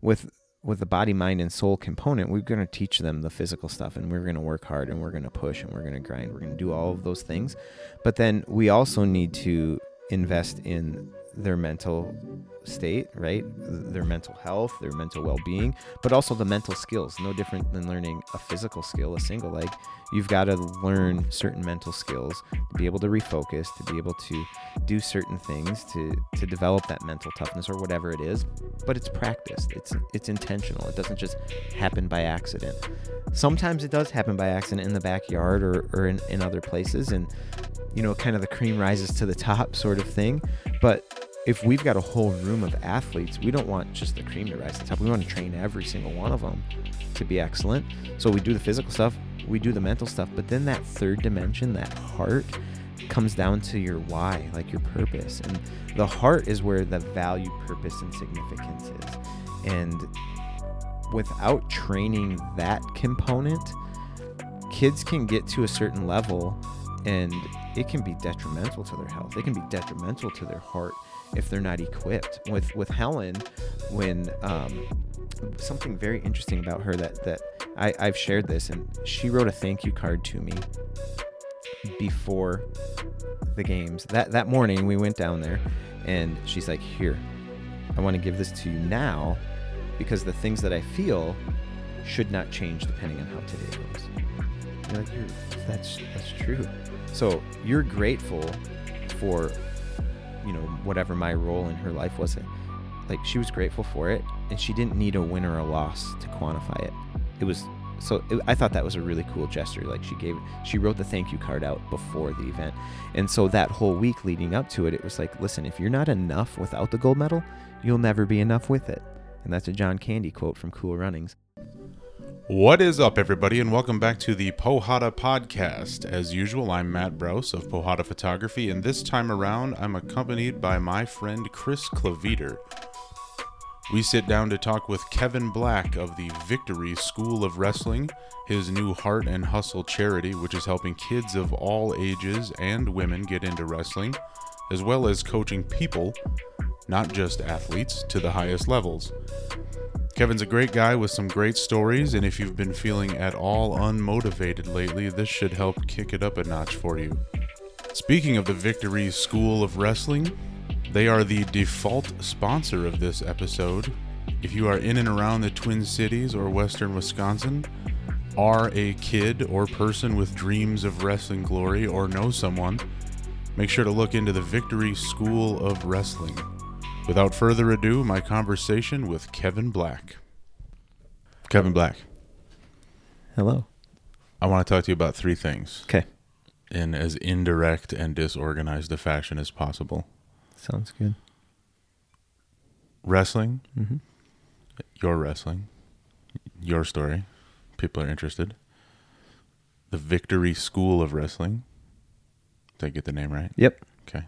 with with the body, mind, and soul component, we're going to teach them the physical stuff and we're going to work hard and we're going to push and we're going to grind. We're going to do all of those things. But then we also need to invest in their mental state, right? Their mental health, their mental well being, but also the mental skills. No different than learning a physical skill, a single leg. You've got to learn certain mental skills to be able to refocus, to be able to do certain things, to to develop that mental toughness or whatever it is. But it's practiced. It's it's intentional. It doesn't just happen by accident. Sometimes it does happen by accident in the backyard or, or in, in other places and you know, kind of the cream rises to the top sort of thing. But if we've got a whole room of athletes, we don't want just the cream to rise to the top. We want to train every single one of them to be excellent. So we do the physical stuff, we do the mental stuff, but then that third dimension, that heart, comes down to your why, like your purpose. And the heart is where the value, purpose, and significance is. And without training that component, kids can get to a certain level and it can be detrimental to their health. It can be detrimental to their heart if they're not equipped. With with Helen, when um, something very interesting about her that that I, I've shared this, and she wrote a thank you card to me before the games. That that morning we went down there, and she's like, "Here, I want to give this to you now, because the things that I feel should not change depending on how today goes." You're like, You're, "That's that's true." So you're grateful for, you know, whatever my role in her life was. Like she was grateful for it, and she didn't need a win or a loss to quantify it. It was so it, I thought that was a really cool gesture. Like she gave, she wrote the thank you card out before the event, and so that whole week leading up to it, it was like, listen, if you're not enough without the gold medal, you'll never be enough with it. And that's a John Candy quote from Cool Runnings. What is up, everybody, and welcome back to the Porrada Podcast. As usual, I'm Matt Brose of Porrada Photography, and this time around, I'm accompanied by my friend Chris Claviter. We sit down to talk with Kevin Black of the Victory School of Wrestling, his new Heart and Hustle charity, which is helping kids of all ages and women get into wrestling, as well as coaching people, not just athletes, to the highest levels. Kevin's a great guy with some great stories, and if you've been feeling at all unmotivated lately, this should help kick it up a notch for you. Speaking of the Victory School of Wrestling, they are the default sponsor of this episode. If you are in and around the Twin Cities or Western Wisconsin, are a kid or person with dreams of wrestling glory, or know someone, make sure to look into the Victory School of Wrestling. Without further ado, my conversation with Kevin Black. Kevin Black, Hello. I want to talk to you about three things Okay. in as indirect and disorganized a fashion as possible. Sounds good. Wrestling, Mm-hmm. your wrestling, your story. People are interested. The Victory School of Wrestling. Did I get the name right? Yep. Okay.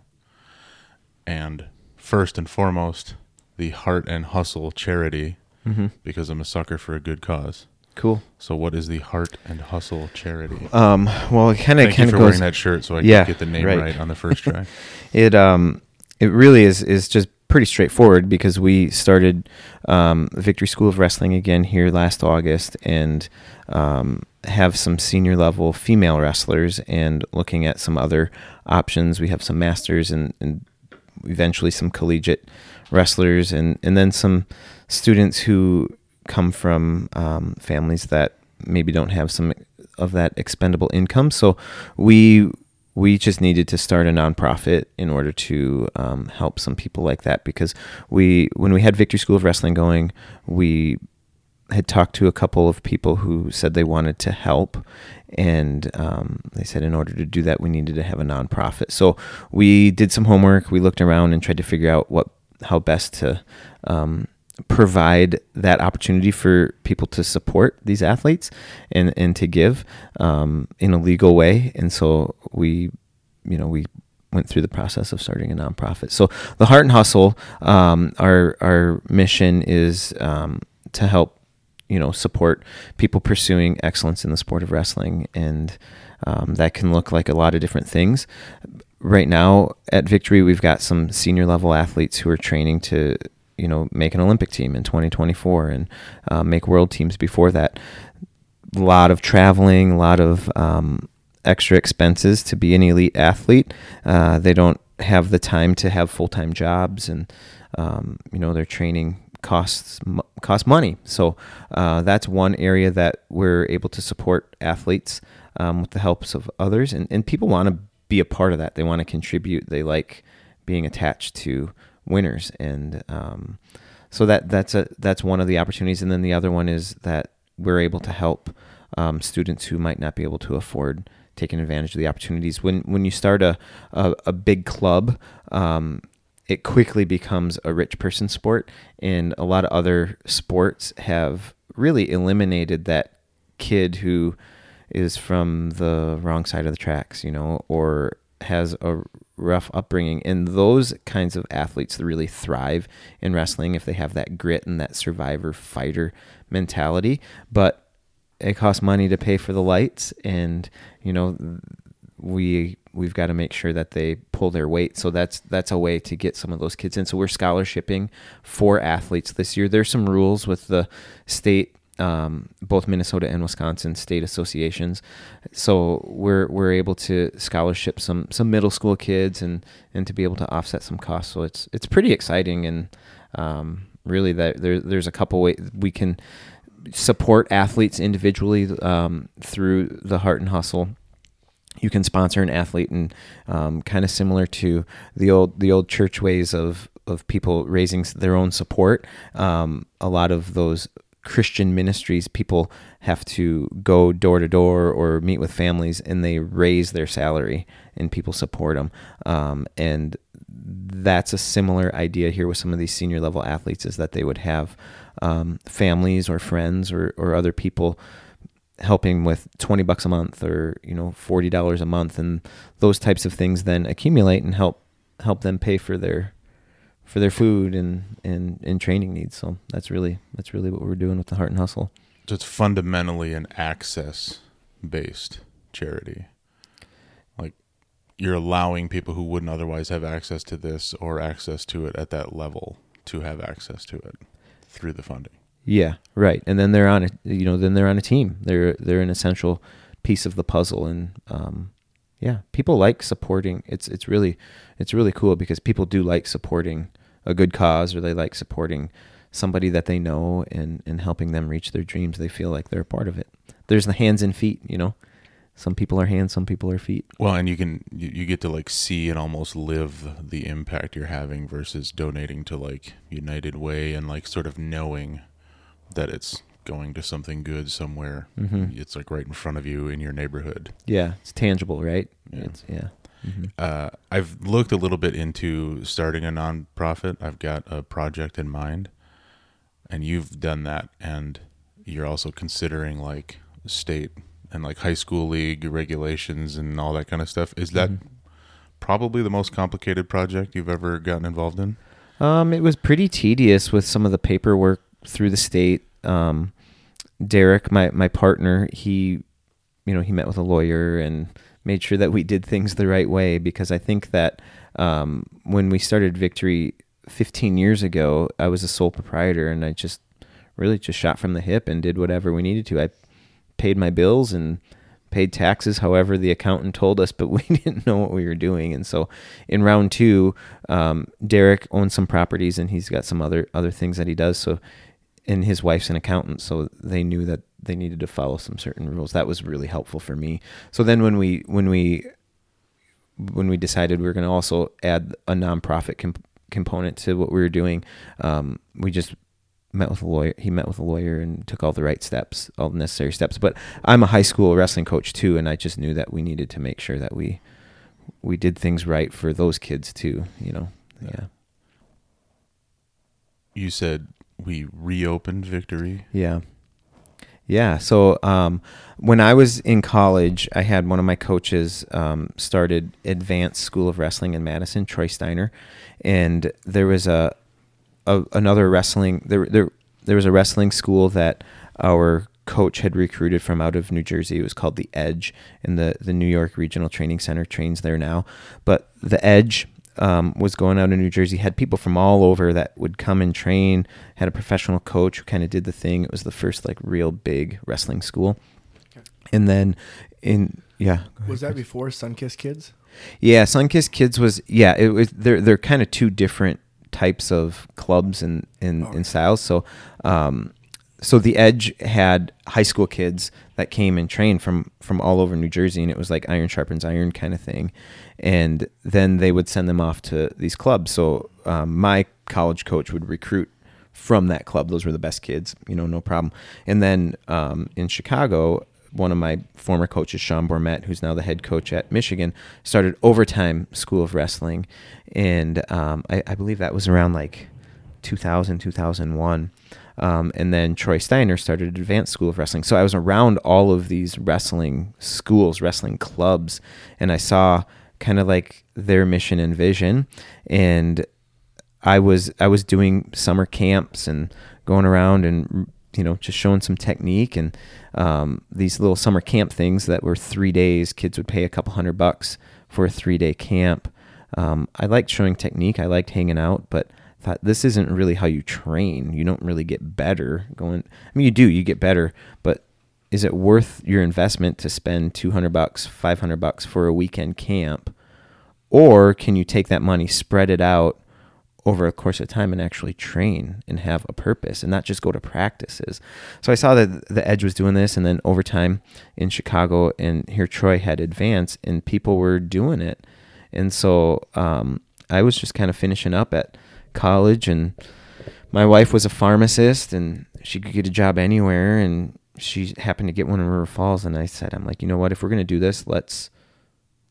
And first and foremost, the Heart and Hustle charity, Mm-hmm. because I'm a sucker for a good cause. Cool. So, what is the Heart and Hustle charity? Um, well, it kind of Thank you kind for of wearing that shirt so I Yeah, get the name right. right. on the first try. It um, it really is is just pretty straightforward because we started um, Victory School of Wrestling again here last August and um, have some senior level female wrestlers and looking at some other options. We have some masters and, and eventually some collegiate wrestlers and and then some students who come from um, families that maybe don't have some of that expendable income. So we we just needed to start a nonprofit in order to um, help some people like that because we when we had Victory School of Wrestling going, we had talked to a couple of people who said they wanted to help and um, they said in order to do that we needed to have a nonprofit. So we did some homework we looked around and tried to figure out what how best to um, provide that opportunity for people to support these athletes and, and to give um, in a legal way. And so we you know we went through the process of starting a nonprofit. So the heart and hustle um, our our mission is um, to help you know support people pursuing excellence in the sport of wrestling and um, that can look like a lot of different things right now at victory we've got some senior level athletes who are training to you know, make an Olympic team in 2024 and uh, make world teams before that. A lot of traveling, a lot of um, extra expenses to be an elite athlete. Uh, they don't have the time to have full time jobs, and um, you know their training costs cost money. So uh, that's one area that we're able to support athletes um, with the helps of others, and, and people want to be a part of that. They want to contribute. They like being attached to winners, and um, so that that's a that's one of the opportunities. And then the other one is that we're able to help um, students who might not be able to afford taking advantage of the opportunities. When when you start a a, a big club, um, it quickly becomes a rich person sport, and a lot of other sports have really eliminated that kid who is from the wrong side of the tracks, you know, or has a rough upbringing. And those kinds of athletes really thrive in wrestling if they have that grit and that survivor fighter mentality. But it costs money to pay for the lights, and you know we we've got to make sure that they pull their weight. So that's that's a way to get some of those kids in. So we're scholarshiping for athletes this year. There's some rules with the state um, both Minnesota and Wisconsin state associations. So we're we're able to scholarship some some middle school kids and and to be able to offset some costs. So it's it's pretty exciting and um, really that there, there's a couple ways we can support athletes individually um, through the Heart and Hustle. You can sponsor an athlete, and um, kind of similar to the old the old church ways of of people raising their own support. Um, a lot of those Christian ministries, people have to go door to door or meet with families, and they raise their salary, and people support them. Um, and that's a similar idea here with some of these senior level athletes is that they would have um, families or friends or, or other people helping with 20 bucks a month or you know $40 a month and those types of things then accumulate and help help them pay for their for their food and, and, and training needs. So that's really that's really what we're doing with the Heart and Hustle. So it's fundamentally an access based charity. Like you're allowing people who wouldn't otherwise have access to this or access to it at that level to have access to it through the funding. Yeah, right. And then they're on a you know then they're on a team. They're they're an essential piece of the puzzle, and um, yeah, people like supporting. It's it's really it's really cool because people do like supporting a good cause or they like supporting somebody that they know and, and helping them reach their dreams. They feel like they're a part of it. There's the hands and feet, you know. Some people are hands, some people are feet. Well, and you can you, you get to like see and almost live the impact you're having versus donating to like United Way and like sort of knowing that it's going to something good somewhere. Mm-hmm. It's like right in front of you in your neighborhood. Yeah, it's tangible, right? Yeah. It's, yeah. Mm-hmm. Uh, I've looked a little bit into starting a nonprofit. I've got a project in mind, and you've done that, and you're also considering like state and like high school league regulations and all that kind of stuff. Is that mm-hmm. probably the most complicated project you've ever gotten involved in? Um, it was pretty tedious with some of the paperwork through the state. Um, Derek, my my partner, he, you know, he met with a lawyer and made sure that we did things the right way because I think that um, when we started Victory 15 years ago, I was a sole proprietor and I just really just shot from the hip and did whatever we needed to. I paid my bills and paid taxes however the accountant told us, but we didn't know what we were doing. And so in round two, um, Derek owns some properties and he's got some other other things that he does. So and his wife's an accountant, so they knew that they needed to follow some certain rules. That was really helpful for me. So then when we when we when we decided we were going to also add a nonprofit comp- component to what we were doing, um, we just met with a lawyer. He met with a lawyer and took all the right steps, all the necessary steps. But I'm a high school wrestling coach too, and I just knew that we needed to make sure that we we did things right for those kids too. You know, yeah. You said we reopened Victory. Yeah. Yeah. So um, when I was in college, I had one of my coaches um, started Advanced School of Wrestling in Madison, Troy Steiner, and there was a, a another wrestling there there there was a wrestling school that our coach had recruited from out of New Jersey. It was called the Edge, and the the New York Regional Training Center trains there now. But the Edge um, was going out in New Jersey, had people from all over that would come and train. Had a professional coach who kind of did the thing. It was the first like real big wrestling school. Okay. And then in yeah, Was that before Sunkist Kids? Yeah, Sunkist Kids was yeah. It was they're they're kind of two different types of clubs and and, Okay. and styles. So, um, so the Edge had high school kids that came and trained from from all over New Jersey, and it was like iron sharpens iron kind of thing. And then they would send them off to these clubs. So um, my college coach would recruit from that club. Those were the best kids, you know, no problem. And then um, in Chicago, one of my former coaches, Sean Bormet, who's now the head coach at Michigan, started Overtime School of Wrestling. And um, I, I believe that was around like 2000, 2001. Um, and then Troy Steiner started Advanced School of Wrestling. So I was around all of these wrestling schools, wrestling clubs, and I saw kind of like their mission and vision. And I was I was doing summer camps and going around and you know just showing some technique and um, these little summer camp things that were three days. Kids would pay a couple hundred bucks for a three day camp. Um, I liked showing technique. I liked hanging out, but thought this isn't really how you train. You don't really get better going. I mean, you do. You get better, but is it worth your investment to spend 200 bucks, 500 bucks for a weekend camp? Or can you take that money, spread it out over a course of time and actually train and have a purpose and not just go to practices? So I saw that the Edge was doing this and then over time in Chicago and here Troy had advanced and people were doing it. And so um, I was just kind of finishing up at college and my wife was a pharmacist and she could get a job anywhere and she happened to get one in River Falls and I said I'm like you know what? If we're going to do this let's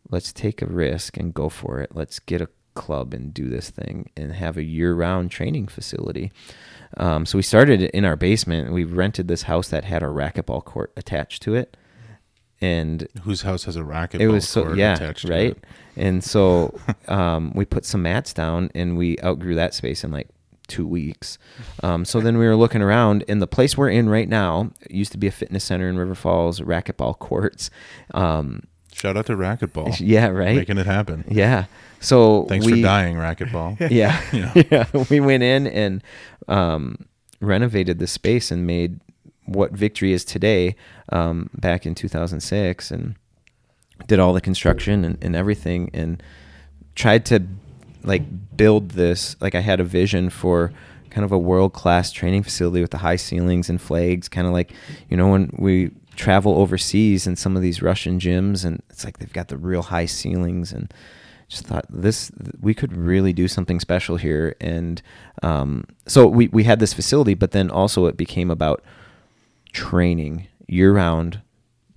let's take a risk and go for it. Let's get a club and do this thing and have a year-round training facility. Um, so we started in our basement. We rented this house that had a racquetball court attached to it and Whose house has a racquetball it was so yeah attached right and so um, we put some mats down and we outgrew that space in like two weeks um, so then we were looking around and the place we're in right now used to be a fitness center in river falls racquetball courts um, Shout out to racquetball. yeah right Making it happen. yeah so Thanks we, for dying, racquetball. yeah. Yeah. yeah. We went in and um, renovated the space and made what Victory is today um, back in 2006 and did all the construction and, and everything and tried to like build this. Like I had a vision for kind of a world class training facility with the high ceilings and flags, kind of like, you know, when we travel overseas in some of these Russian gyms and it's like they've got the real high ceilings and just thought this we could really do something special here and um, so we, we had this facility but then also it became about training year round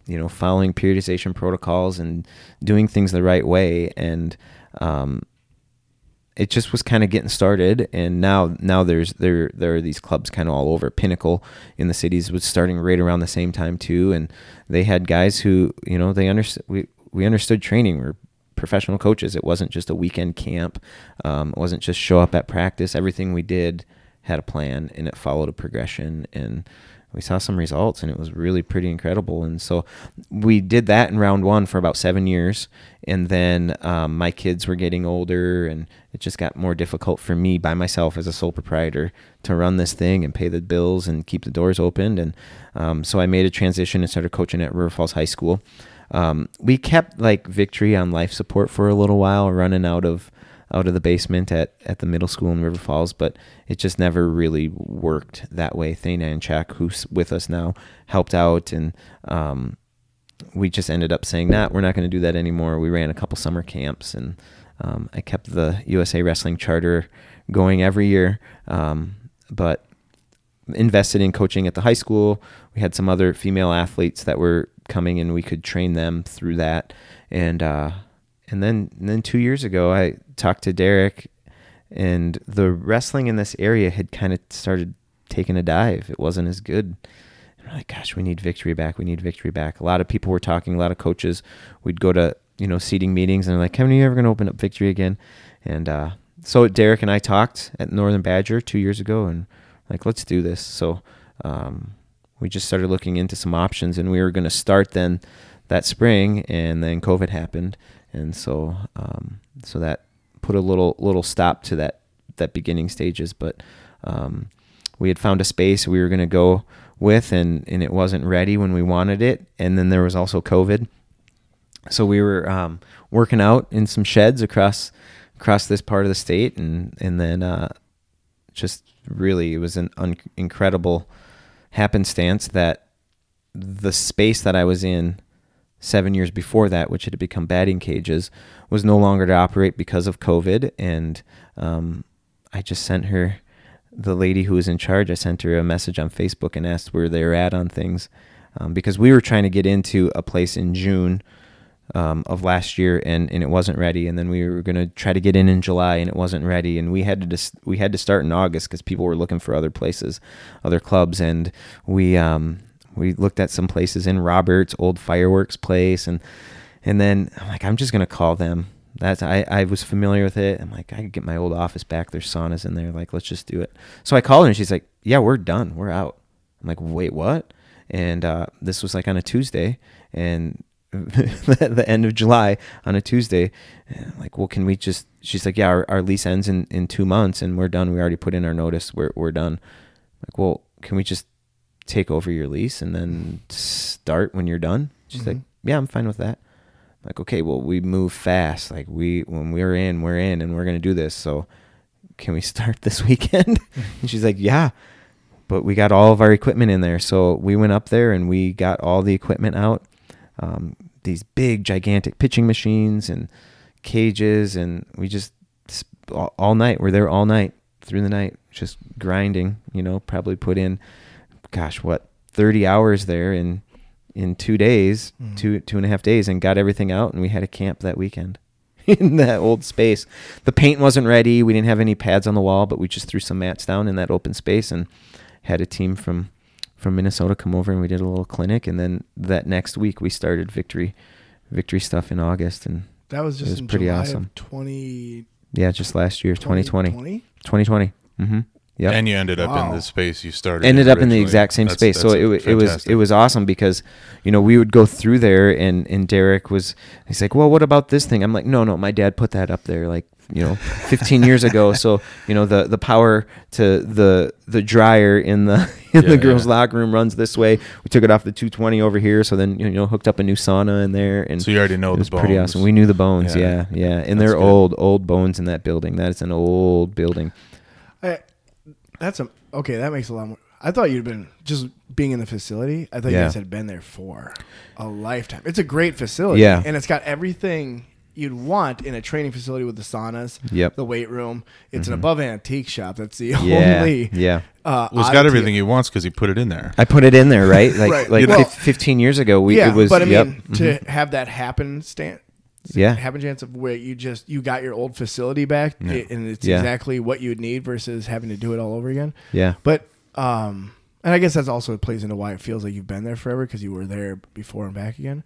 you know following periodization protocols and doing things the right way. And um, it just was kind of getting started. And now now there's there there are these clubs kind of all over. Pinnacle in the cities was starting right around the same time too. And they had guys who you know they understood we we understood training. We're professional coaches. It wasn't just a weekend camp. Um, it wasn't just show up at practice. Everything we did had a plan and it followed a progression. And we saw some results and it was really pretty incredible. And so we did that in round one for about seven years. And then um, my kids were getting older and it just got more difficult for me by myself as a sole proprietor to run this thing and pay the bills and keep the doors open and um, so i made a transition and started coaching at river falls high school. Um, we kept like victory on life support for a little while running out of out of the basement at, at the middle school in River Falls, but it just never really worked that way. Thana and Chuck, who's with us now, helped out, and um, we just ended up saying that we're not going to do that anymore. We ran a couple summer camps, and um, I kept the USA Wrestling Charter going every year, um, but invested in coaching at the high school. We had some other female athletes that were coming, and we could train them through that, and. Uh, and then and then two years ago I talked to Derek and the wrestling in this area had kind of started taking a dive. It wasn't as good. And we're like, gosh, we need victory back. We need victory back. A lot of people were talking, a lot of coaches. We'd go to, you know, seeding meetings and they're like, Kevin, are you ever gonna open up victory again? And uh, so Derek and I talked at Northern Badger two years ago and like, let's do this. So um, we just started looking into some options and we were gonna start then that spring and then COVID happened and so um, so that put a little little stop to that that beginning stages. But um, we had found a space we were going to go with, and and it wasn't ready when we wanted it. And then there was also COVID, so we were um, working out in some sheds across across this part of the state, and and then uh, just really it was an un- incredible happenstance that the space that I was in seven years before that, which had become batting cages, was no longer to operate because of COVID. And um, I just sent her, the lady who was in charge, I sent her a message on Facebook and asked where they were at on things. Um, because we were trying to get into a place in June um, of last year and, and it wasn't ready. And then we were going to try to get in in July and it wasn't ready. And we had to dis- we had to start in August because people were looking for other places, other clubs. And we, um, we looked at some places in Roberts, old fireworks place, and and then I'm like, I'm just gonna call them. That's I, I was familiar with it. I'm like, I could get my old office back. There's saunas in there. Like, let's just do it. So I called her and she's like, Yeah, we're done. We're out. I'm like, wait, what? And uh, this was like on a Tuesday, and the end of July on a Tuesday. And I'm like, well, can we just? She's like, yeah, our, our lease ends in, in two months, and we're done. We already put in our notice. We're we're done. like, well, can we just take over your lease and then start when you're done? She's mm-hmm. like, yeah, I'm fine with that. I'm like, okay, well, we move fast. Like we, when we're in, we're in and we're going to do this. So can we start this weekend? and she's like, yeah, but we got all of our equipment in there. So we went up there and we got all the equipment out. Um, these big, gigantic pitching machines and cages. And we just all, all night, we're there all night through the night, just grinding, you know, probably put in gosh, what, 30 hours there in in two days, mm. two two and a half days, and got everything out, and we had a camp that weekend in that old space. The paint wasn't ready. We didn't have any pads on the wall, but we just threw some mats down in that open space and had a team from from Minnesota come over and we did a little clinic, and then that next week we started victory victory stuff in August, and that was just was pretty July awesome. Twenty. Yeah, just last year, 2020. 2020. Mm-hmm. Yeah, and you ended up wow. in the space you started. Ended up in the exact same that's, space, that's so it, it was it was awesome because, you know, we would go through there, and and Derek was he's like, well, what about this thing? I'm like, no, no, my dad put that up there like you know 15 years ago. So you know the the power to the the dryer in the in yeah, the girls' yeah. locker room runs this way. We took it off the 220 over here, so then you know hooked up a new sauna in there, and so you already know it was bones. pretty awesome. We knew the bones, yeah, yeah, yeah. and they're good. old old bones in that building. That is an old building. I, that's a okay. That makes a lot more. I thought you'd been just being in the facility. I thought yeah. you guys had been there for a lifetime. It's a great facility, yeah, and it's got everything you'd want in a training facility with the saunas, yep. the weight room. It's mm-hmm. an above antique shop. That's the yeah. only yeah. Uh, well, it's got everything he wants because he put it in there. I put it in there, right? Like right. like well, 15 years ago, we yeah, it was. But I mean, yep. to mm-hmm. have that happen, stand yeah. happen chance of where you just you got your old facility back yeah. and it's yeah. exactly what you would need versus having to do it all over again. Yeah. But um and i guess that's also plays into why it feels like you've been there forever because you were there before and back again.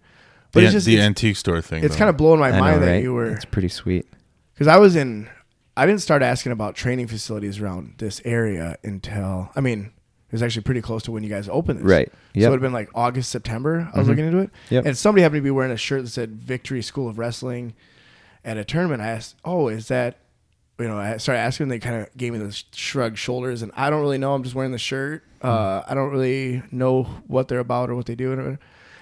But the, it's just the it's, antique store thing it's kind of blowing my I mind know, that you were it's pretty sweet. Because i was in i didn't start asking about training facilities around this area until i mean it was actually pretty close to when you guys opened this. Right. Yep. So it would have been like August, September. I was mm-hmm. looking into it. Yep. And somebody happened to be wearing a shirt that said Victory School of Wrestling at a tournament. I asked, "Oh, is that?" You know, I started asking. And they kind of gave me the shrug shoulders, and I don't really know. I'm just wearing the shirt. Uh, I don't really know what they're about or what they do. And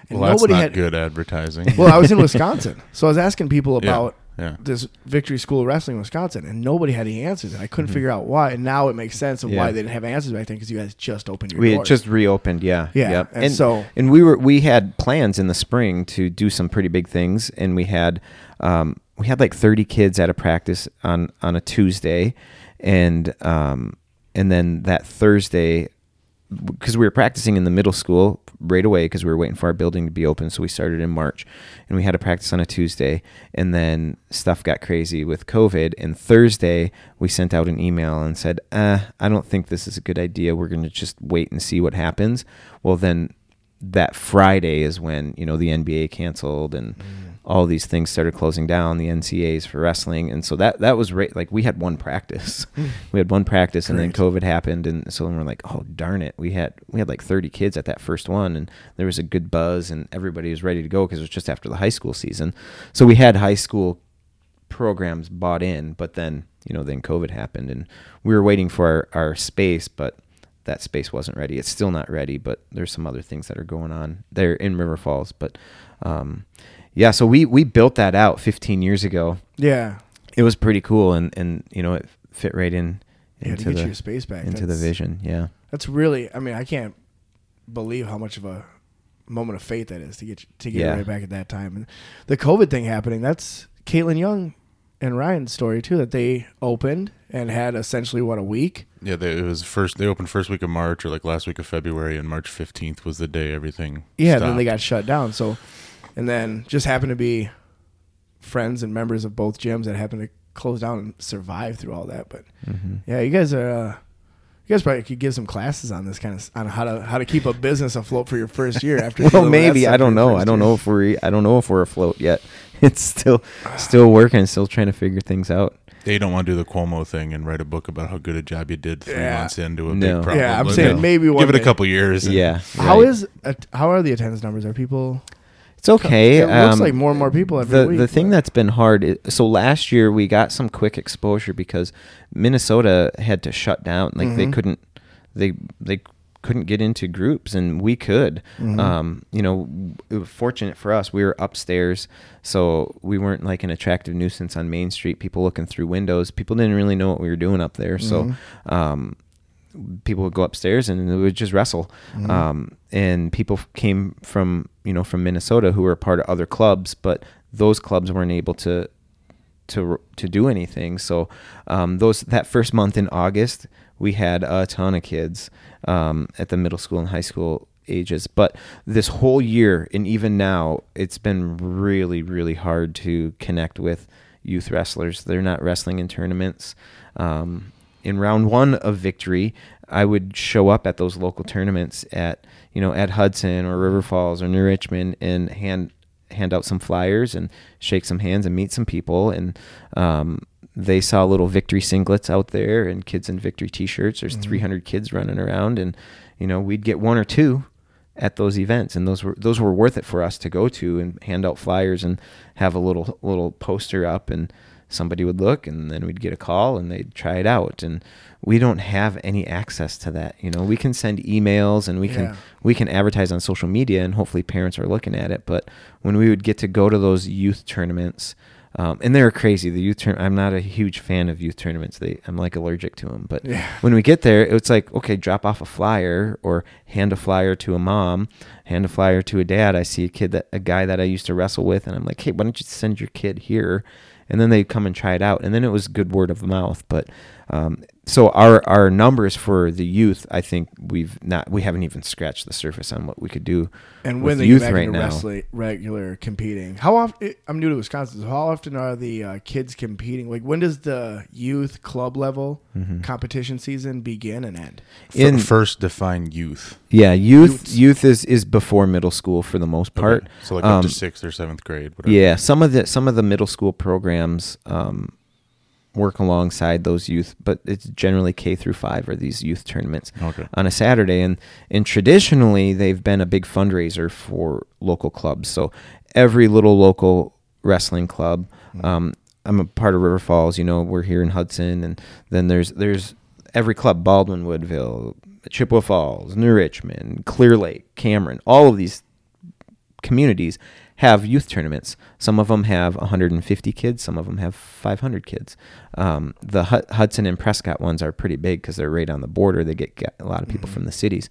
well, nobody that's not had good advertising. Well, I was in Wisconsin, so I was asking people about yeah. This Victory School of Wrestling in Wisconsin, and nobody had any answers, and I couldn't mm-hmm. figure out why. And now it makes sense of yeah. why they didn't have answers back then because you guys just opened your. We doors. just reopened, yeah, yeah, yep. and, and, so and we were we had plans in the spring to do some pretty big things, and we had um, we had like thirty kids at a practice on on a Tuesday, and um, and then that Thursday because we were practicing in the middle school right away because we were waiting for our building to be open. So we started in March and we had to practice on a Tuesday. And then stuff got crazy with COVID. And Thursday, we sent out an email and said, uh, I don't think this is a good idea. We're going to just wait and see what happens. Well, then that Friday is when, you know, the NBA canceled and. Mm all these things started closing down, the NCAAs for wrestling, and so that that was right. Like we had one practice, we had one practice, and then COVID happened, and so then we're like, oh darn it, we had we had like 30 kids at that first one, and there was a good buzz, and everybody was ready to go because it was just after the high school season. So we had high school programs bought in, but then you know then COVID happened and we were waiting for our, our space, but that space wasn't ready. It's still not ready, but there's some other things that are going on there in River Falls. But um, yeah, so we we built that out 15 years ago. Yeah. It was pretty cool, and and you know it fit right in Yeah, into to get the your space back. into the vision. Yeah. That's really. I mean, I can't believe how much of a moment of faith that is to get to get Yeah. right back at that time. And the COVID thing happening. That's Caitlin Young and Ryan's story too. That they opened and had essentially what a week. Yeah, they, it was first. They opened first week of March or like last week of February, and March fifteenth was the day everything. Yeah. Then they got shut down. So, and then just happened to be friends and members of both gyms that happened to close down and survive through all that. But Mm-hmm. yeah, you guys are. Uh, you guys probably could give some classes on this kind of on how to how to keep a business afloat for your first year after. Well, dealing with that maybe I don't know. I don't year. know if we're I don't know if we're afloat yet. It's still still working, still trying to figure things out. They don't want to do the Cuomo thing and write a book about how good a job you did three Yeah. months into a No. big problem. Yeah, I'm Let- saying No. maybe one give it a couple years. Yeah. How right. is att- how are the attendance numbers? Are people? It's okay. It looks um, like more and more people every the week. the thing but- that's been hard. i- so last year we got some quick exposure because Minnesota had to shut down. Like they Mhm. couldn't they they couldn't get into groups and we could. Mhm. Um, you know, it was fortunate for us. We were upstairs, so we weren't like an attractive nuisance on Main Street. People looking through windows. People didn't really know what we were doing up there. So. Mhm. Um, people would go upstairs and they would just wrestle. Mhm. Um, and people came from you know from Minnesota who were a part of other clubs, but those clubs weren't able to to to do anything. So um, those that first month in August, we had a ton of kids um, at the middle school and high school ages. But this whole year and even now, it's been really really hard to connect with youth wrestlers. They're not wrestling in tournaments. Um, in round one of victory, I would show up at those local tournaments at you know at Hudson or River Falls or New Richmond and hand hand out some flyers and shake some hands and meet some people. And um, they saw little victory singlets out there and kids in victory t-shirts. There's Mhm. 300 kids running around and you know we'd get one or two at those events. And those were those were worth it for us to go to and hand out flyers and have a little little poster up and somebody would look and then we'd get a call and they'd try it out. And we don't have any access to that you know? We can send emails and we Yeah. can we can advertise on social media and hopefully parents are looking at it. But when we would get to go to those youth tournaments um, and they're crazy. The youth tourn- i'm not a huge fan of youth tournaments. They i'm like allergic to them but Yeah. when we get there it's like okay drop off a flyer or hand a flyer to a mom hand a flyer to a dad. I see a kid that a guy that i used to wrestle with and i'm like hey why don't you send your kid here and then they'd come and try it out. And then it was good word of mouth but um, so our our numbers for the youth i think we've not we haven't even scratched the surface on what we could do And with when they youth get back right into now. wrestling, regular competing, how often? I'm new to Wisconsin. So how often are the uh, kids competing? Like when does the youth club level Mhm. competition season begin and end? F- In- first define youth yeah youth Youths. youth is is before middle school for the most part Okay. So like up to Um, sixth or seventh grade. Whatever. Yeah, some of the some of the middle school programs um, work alongside those youth, but it's generally K through five are these youth tournaments Okay. on a Saturday, and and traditionally they've been a big fundraiser for local clubs. So every little local wrestling club. Um, I'm a part of River Falls. You know, we're here in Hudson, and then there's there's every club: Baldwin, Woodville, Chippewa Falls, New Richmond, Clear Lake, Cameron. All of these communities have youth tournaments. Some of them have 150 kids. Some of them have 500 kids. Um, the Hu- Hudson and Prescott ones are pretty big because they're right on the border. They get, get a lot of people from the cities.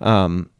Um,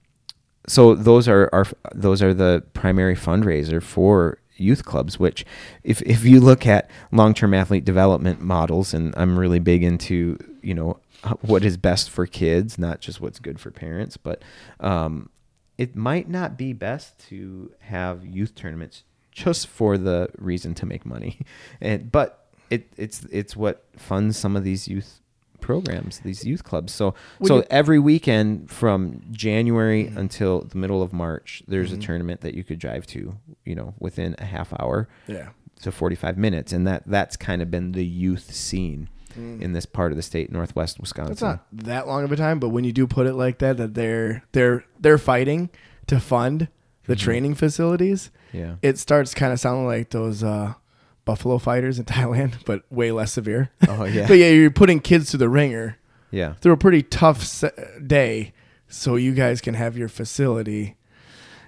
so those are, are those are the primary fundraiser for youth clubs. Which, if if you look at long term athlete development models, and I'm really big into you know what is best for kids, not just what's good for parents, but um, it might not be best to have youth tournaments just for the reason to make money, and but it it's it's what funds some of these youth programs, these youth clubs. So When so you- every weekend from January until the middle of March, there's Mhm. a tournament that you could drive to, you know, within a half hour Yeah. to 45 minutes, and that that's kind of been the youth scene in this part of the state, northwest Wisconsin. It's not that long of a time, but when you do put it like that, that they're they're they're fighting to fund the Mhm. training facilities, yeah. it starts kind of sounding like those uh, buffalo fighters in Thailand, but way less severe. Oh yeah. but yeah, you're putting kids to the ringer yeah. through a pretty tough se- day, so you guys can have your facility.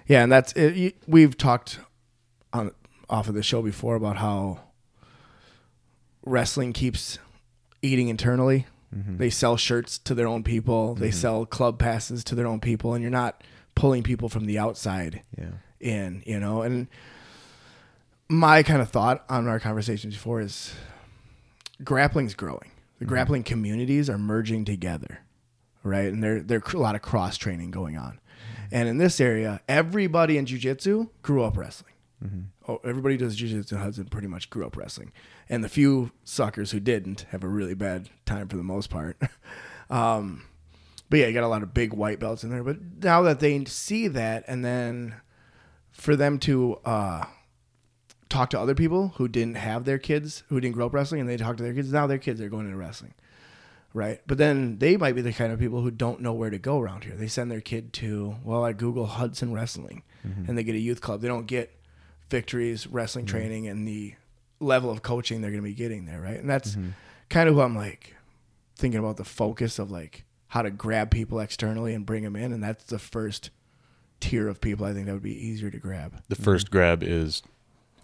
Yeah, and that's it. You- We've talked on off of the show before about how wrestling keeps eating internally. Mm-hmm. They sell shirts to their own people. They mm-hmm. sell club passes to their own people, and you're not pulling people from the outside Yeah. in, you know. And my kind of thought on our conversations before is grappling's growing. The mm-hmm. grappling communities are merging together, right? And there there a lot of cross training going on. Mm-hmm. And in this area, everybody in jujitsu grew up wrestling. Oh, everybody does jujitsu Hudson pretty much grew up wrestling, and the few suckers who didn't have a really bad time for the most part. um, but yeah, you got a lot of big white belts in there. But now that they see that, and then for them to uh, talk to other people who didn't have their kids, who didn't grow up wrestling, and they talk to their kids, now their kids are going into wrestling. Right. But then they might be the kind of people who don't know where to go around here. They send their kid to, well, I Google Hudson Wrestling and they get a youth club. They don't get victories, wrestling mm-hmm. training, and the level of coaching they're going to be getting there. Right. And that's mm-hmm. kind of who I'm like thinking about the focus of like how to grab people externally and bring them in. And that's the first tier of people I think that would be easier to grab. The first mm-hmm. grab is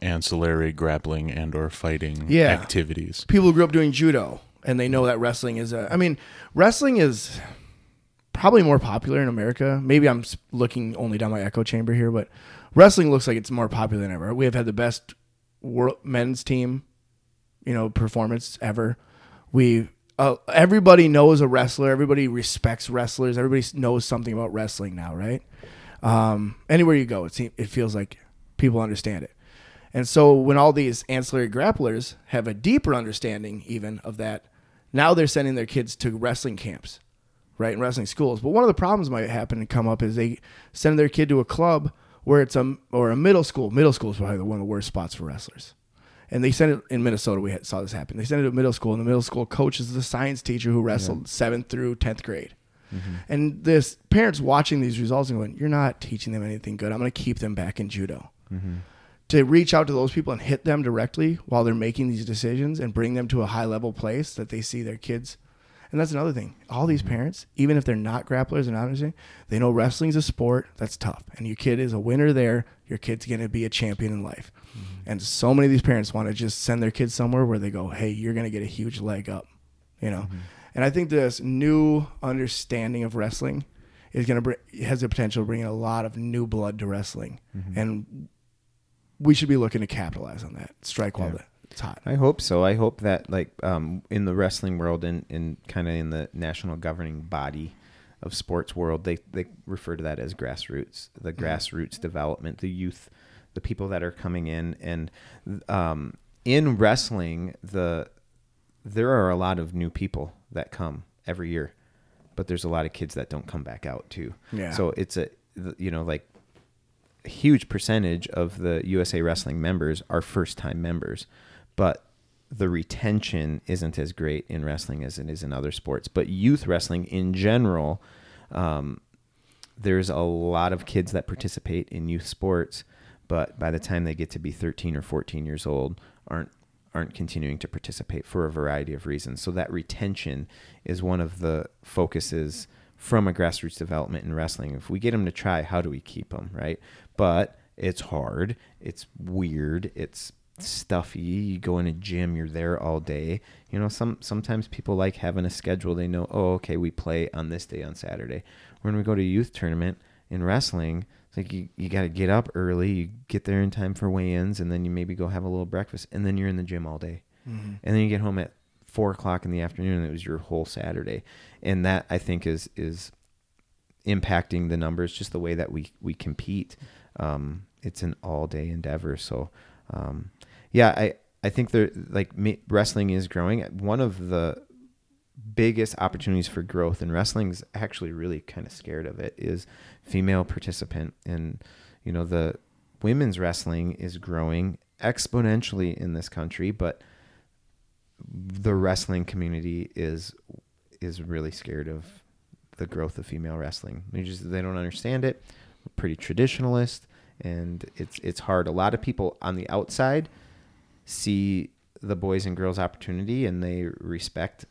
ancillary grappling and or fighting Yeah. activities. people who grew up doing judo and they know that wrestling is a I mean, wrestling is probably more popular in America. Maybe I'm looking only down my echo chamber here, but wrestling looks like it's more popular than ever. We have had the best world men's team, you know, performance ever. We uh, everybody knows a wrestler. Everybody respects wrestlers. Everybody knows something about wrestling now, right? Um, anywhere you go, it seems, it feels like people understand it. And so when all these ancillary grapplers have a deeper understanding even of that, now they're sending their kids to wrestling camps, right? And wrestling schools. But one of the problems might happen and come up is they send their kid to a club where it's a or a middle school. Middle school is probably one of the worst spots for wrestlers. And they sent it in Minnesota. We had, saw this happen. They sent it to middle school, and the middle school coach is the science teacher who wrestled seventh through tenth grade. Mm-hmm. And this parents watching these results and going, "You're not teaching them anything good. I'm going to keep them back in judo." Mm-hmm. To reach out to those people and hit them directly while they're making these decisions and bring them to a high level place that they see their kids. And that's another thing. All these mm-hmm. parents, even if they're not grapplers and not understanding, they know wrestling's a sport that's tough, and your kid is a winner there. Your kid's going to be a champion in life. Mm-hmm. And so many of these parents want to just send their kids somewhere where they go, "Hey, you're going to get a huge leg up," you know. Mm-hmm. And I think this new understanding of wrestling is going to bring has the potential to bring in a lot of new blood to wrestling, and we should be looking to capitalize on that. Strike while Yeah. the, it's hot. I hope so. I hope that like um, in the wrestling world and, and kind of in the national governing body of sports world, they, they refer to that as grassroots, the grassroots development, the youth, the people that are coming in. And um, in wrestling, the there are a lot of new people that come every year, but there's a lot of kids that don't come back out too. Yeah. So it's a you know like a huge percentage of the USA Wrestling members are first time members, but the retention isn't as great in wrestling as it is in other sports. But youth wrestling in general, um, there's a lot of kids that participate in youth sports, but by the time they get to be 13 or 14 years old, aren't aren't continuing to participate for a variety of reasons. So that retention is one of the focuses from a grassroots development in wrestling. If we get them to try, how do we keep them, right? But it's hard. It's weird. It's stuffy. You go in a gym, you're there all day. You know, some sometimes people like having a schedule. They know, oh, okay, we play on this day on Saturday. When we go to a youth tournament in wrestling, it's like you, you got to get up early. You get there in time for weigh-ins, and then you maybe go have a little breakfast, and then you're in the gym all day, and then you get home at four o'clock in the afternoon. And it was your whole Saturday, and that I think is is impacting the numbers just the way that we we compete. Um, it's an all day endeavor. So, um, yeah, I I think there like wrestling is growing. One of the biggest opportunities for growth in wrestling is actually really kind of scared of it is female participant and you know the women's wrestling is growing exponentially in this country but the wrestling community is is really scared of the growth of female wrestling. They just they don't understand it. We're pretty traditionalist, and it's it's hard. A lot of people on the outside see the boys and girls opportunity and they respect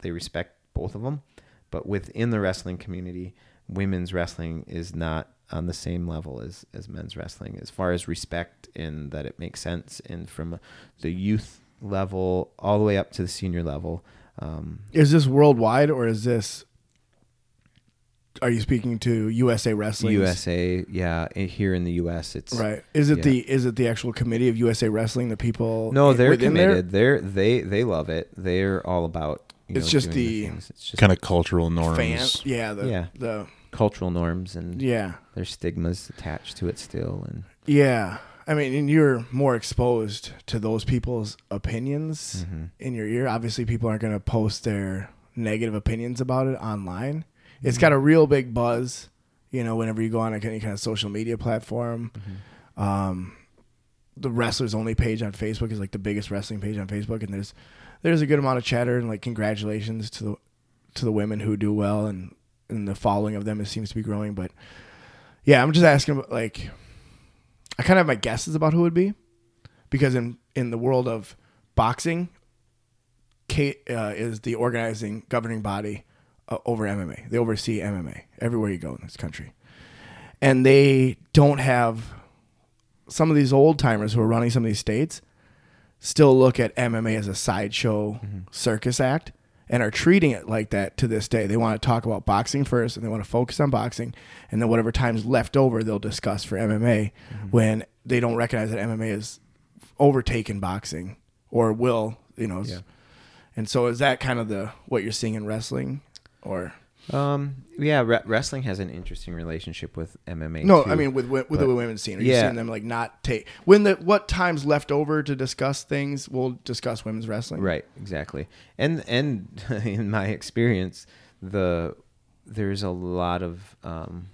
they respect both of them but within the wrestling community women's wrestling is not on the same level as as men's wrestling as far as respect in that it makes sense and from the youth level all the way up to the senior level um, Is this worldwide or is this? Are you speaking to USA Wrestling? USA yeah here in the US it's Right. Is it Yeah. the is it the actual committee of USA Wrestling? The people? no they're within there? committed they're they they love it they're all about you It's know, just doing the it's just Kind of cultural norms. Fans? Yeah. The, Yeah. The cultural norms and yeah. there's stigmas attached to it still and Yeah. I mean, and you're more exposed to those people's opinions Mm-hmm. in your ear. Obviously, people aren't going to post their negative opinions about it online. It's got a real big buzz, you know, whenever you go on any kind of social media platform. Mm-hmm. Um, the wrestlers only page on Facebook is like the biggest wrestling page on Facebook, and there's there's a good amount of chatter and like congratulations to the to the women who do well, and and the following of them it seems to be growing. But yeah, I'm just asking about like I kind of have my guesses about who it would be because in in the world of boxing, Kate uh, is the organizing governing body uh, over MMA. They oversee MMA everywhere you go in this country, and they don't have some of these old timers who are running some of these states still look at MMA as a sideshow circus act and are treating it like that to this day. They want to talk about boxing first and they want to focus on boxing and then whatever time's left over they'll discuss for MMA when they don't recognize that MMA is overtaken boxing or will, you know. Yeah. And so is that kind of the what you're seeing in wrestling or um yeah re- wrestling has an interesting relationship with MMA No, too. I mean with with the women's scene. Are you yeah. seeing them like not take when the what time's left over to discuss things? We'll discuss women's wrestling. Right, exactly. And and in my experience, the there's a lot of um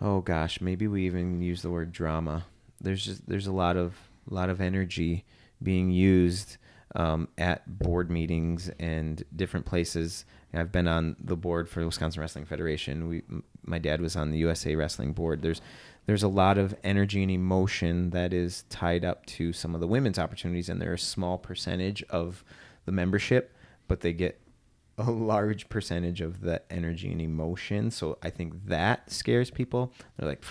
oh gosh, maybe we even use the word drama. There's just there's a lot of lot of energy being used um, at board meetings and different places. I've been on the board for the Wisconsin Wrestling Federation. We, m- my dad was on the USA Wrestling board. There's there's a lot of energy and emotion that is tied up to some of the women's opportunities, and they're a small percentage of the membership, but they get a large percentage of the energy and emotion. So I think that scares people. They're like,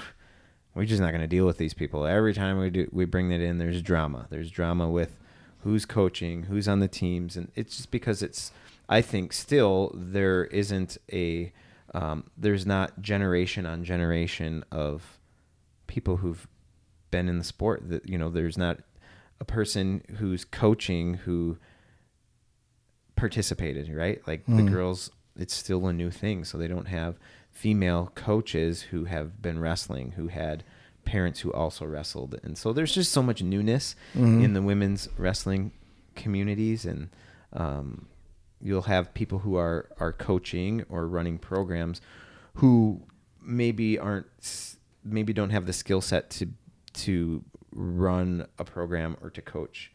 we're just not going to deal with these people. Every time we do, we bring that in. There's drama. There's drama with who's coaching, who's on the teams, and it's just because it's. I think still there isn't a. Um, there's not generation on generation of people who've been in the sport that you know there's not a person who's coaching who participated right like the girls it's still a new thing so they don't have female coaches who have been wrestling who had parents who also wrestled. And so there's just so much newness in the women's wrestling communities. And um, you'll have people who are are coaching or running programs who maybe aren't maybe don't have the skill set to to run a program or to coach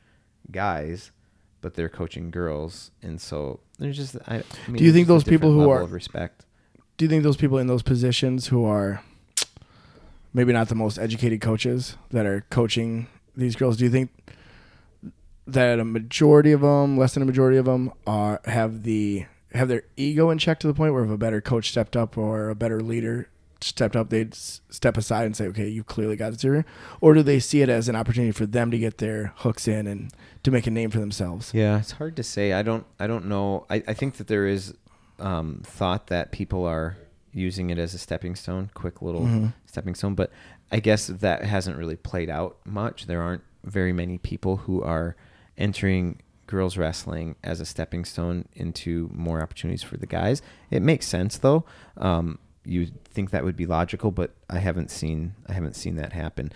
guys but they're coaching girls. And so there's just I, I mean, Do you think those people who are- respect. Do you think those people in those positions who are maybe not the most educated coaches that are coaching these girls, do you think that a majority of them, less than a majority of them, are have the have their ego in check to the point where if a better coach stepped up or a better leader stepped up, they'd step aside and say, "Okay, you clearly got it here," or do they see it as an opportunity for them to get their hooks in and to make a name for themselves? Yeah, it's hard to say. I don't. I don't know. I, I think that there is um, thought that people are using it as a stepping stone, quick little Mhm. stepping stone. But I guess that hasn't really played out much. There aren't very many people who are entering girls wrestling as a stepping stone into more opportunities for the guys. It makes sense though. Um, you think that would be logical, but I haven't seen. I haven't seen that happen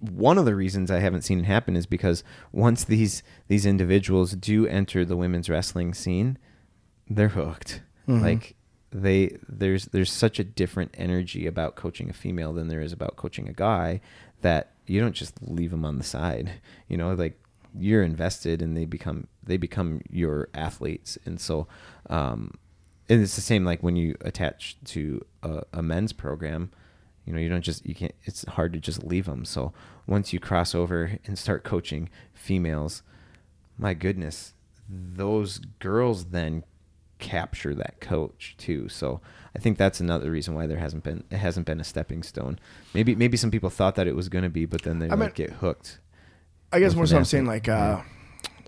one of the reasons I haven't seen it happen is because once these these individuals do enter the women's wrestling scene, they're hooked. Mhm. Like they there's there's such a different energy about coaching a female than there is about coaching a guy that you don't just leave them on the side. You know, like you're invested and they become they become your athletes. And so um and it's the same like when you attach to a, a men's program You know, you don't just you can't. It's hard to just leave them. So once you cross over and start coaching females, my goodness, those girls then capture that coach too. So I think that's another reason why there hasn't been it hasn't been a stepping stone. Maybe maybe some people thought that it was going to be, but then they I mean- get hooked. I guess more so I'm saying like, uh,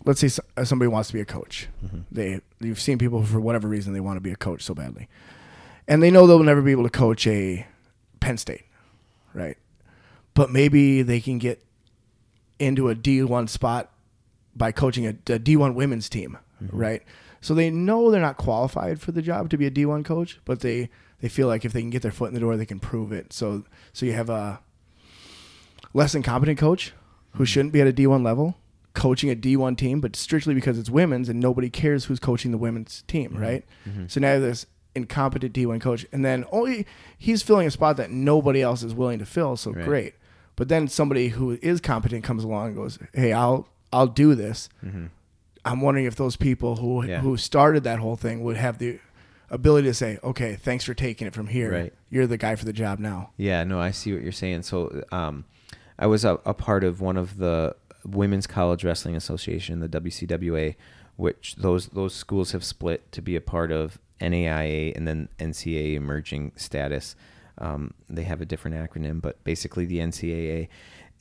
let's say uh, somebody wants to be a coach. Mm-hmm. They you've seen people for whatever reason they want to be a coach so badly, and they know they'll never be able to coach a Penn State, right? But maybe they can get into a D1 spot by coaching a, a D1 women's team, Mm-hmm. right? So they know they're not qualified for the job to be a D1 coach, but they they feel like if they can get their foot in the door, they can prove it. So so you have a less incompetent coach who mm-hmm. shouldn't be at a D1 level coaching a D1 team, but strictly because it's women's and nobody cares who's coaching the women's team, mm-hmm. right? Mm-hmm. So now you have this incompetent D1 coach, and then only he's filling a spot that nobody else is willing to fill. So Right. great, but then somebody who is competent comes along and goes, "Hey, I'll I'll do this." I'm wondering if those people who. Yeah. who started that whole thing would have the ability to say, "Okay, thanks for taking it from here. Right. You're the guy for the job now." Yeah, no, I see what you're saying. So, um, I was a, a part of one of the Women's College Wrestling Association, the WCWA, which those those schools have split to be a part of NAIA and then NCAA emerging status. Um, they have a different acronym, but basically the NCAA.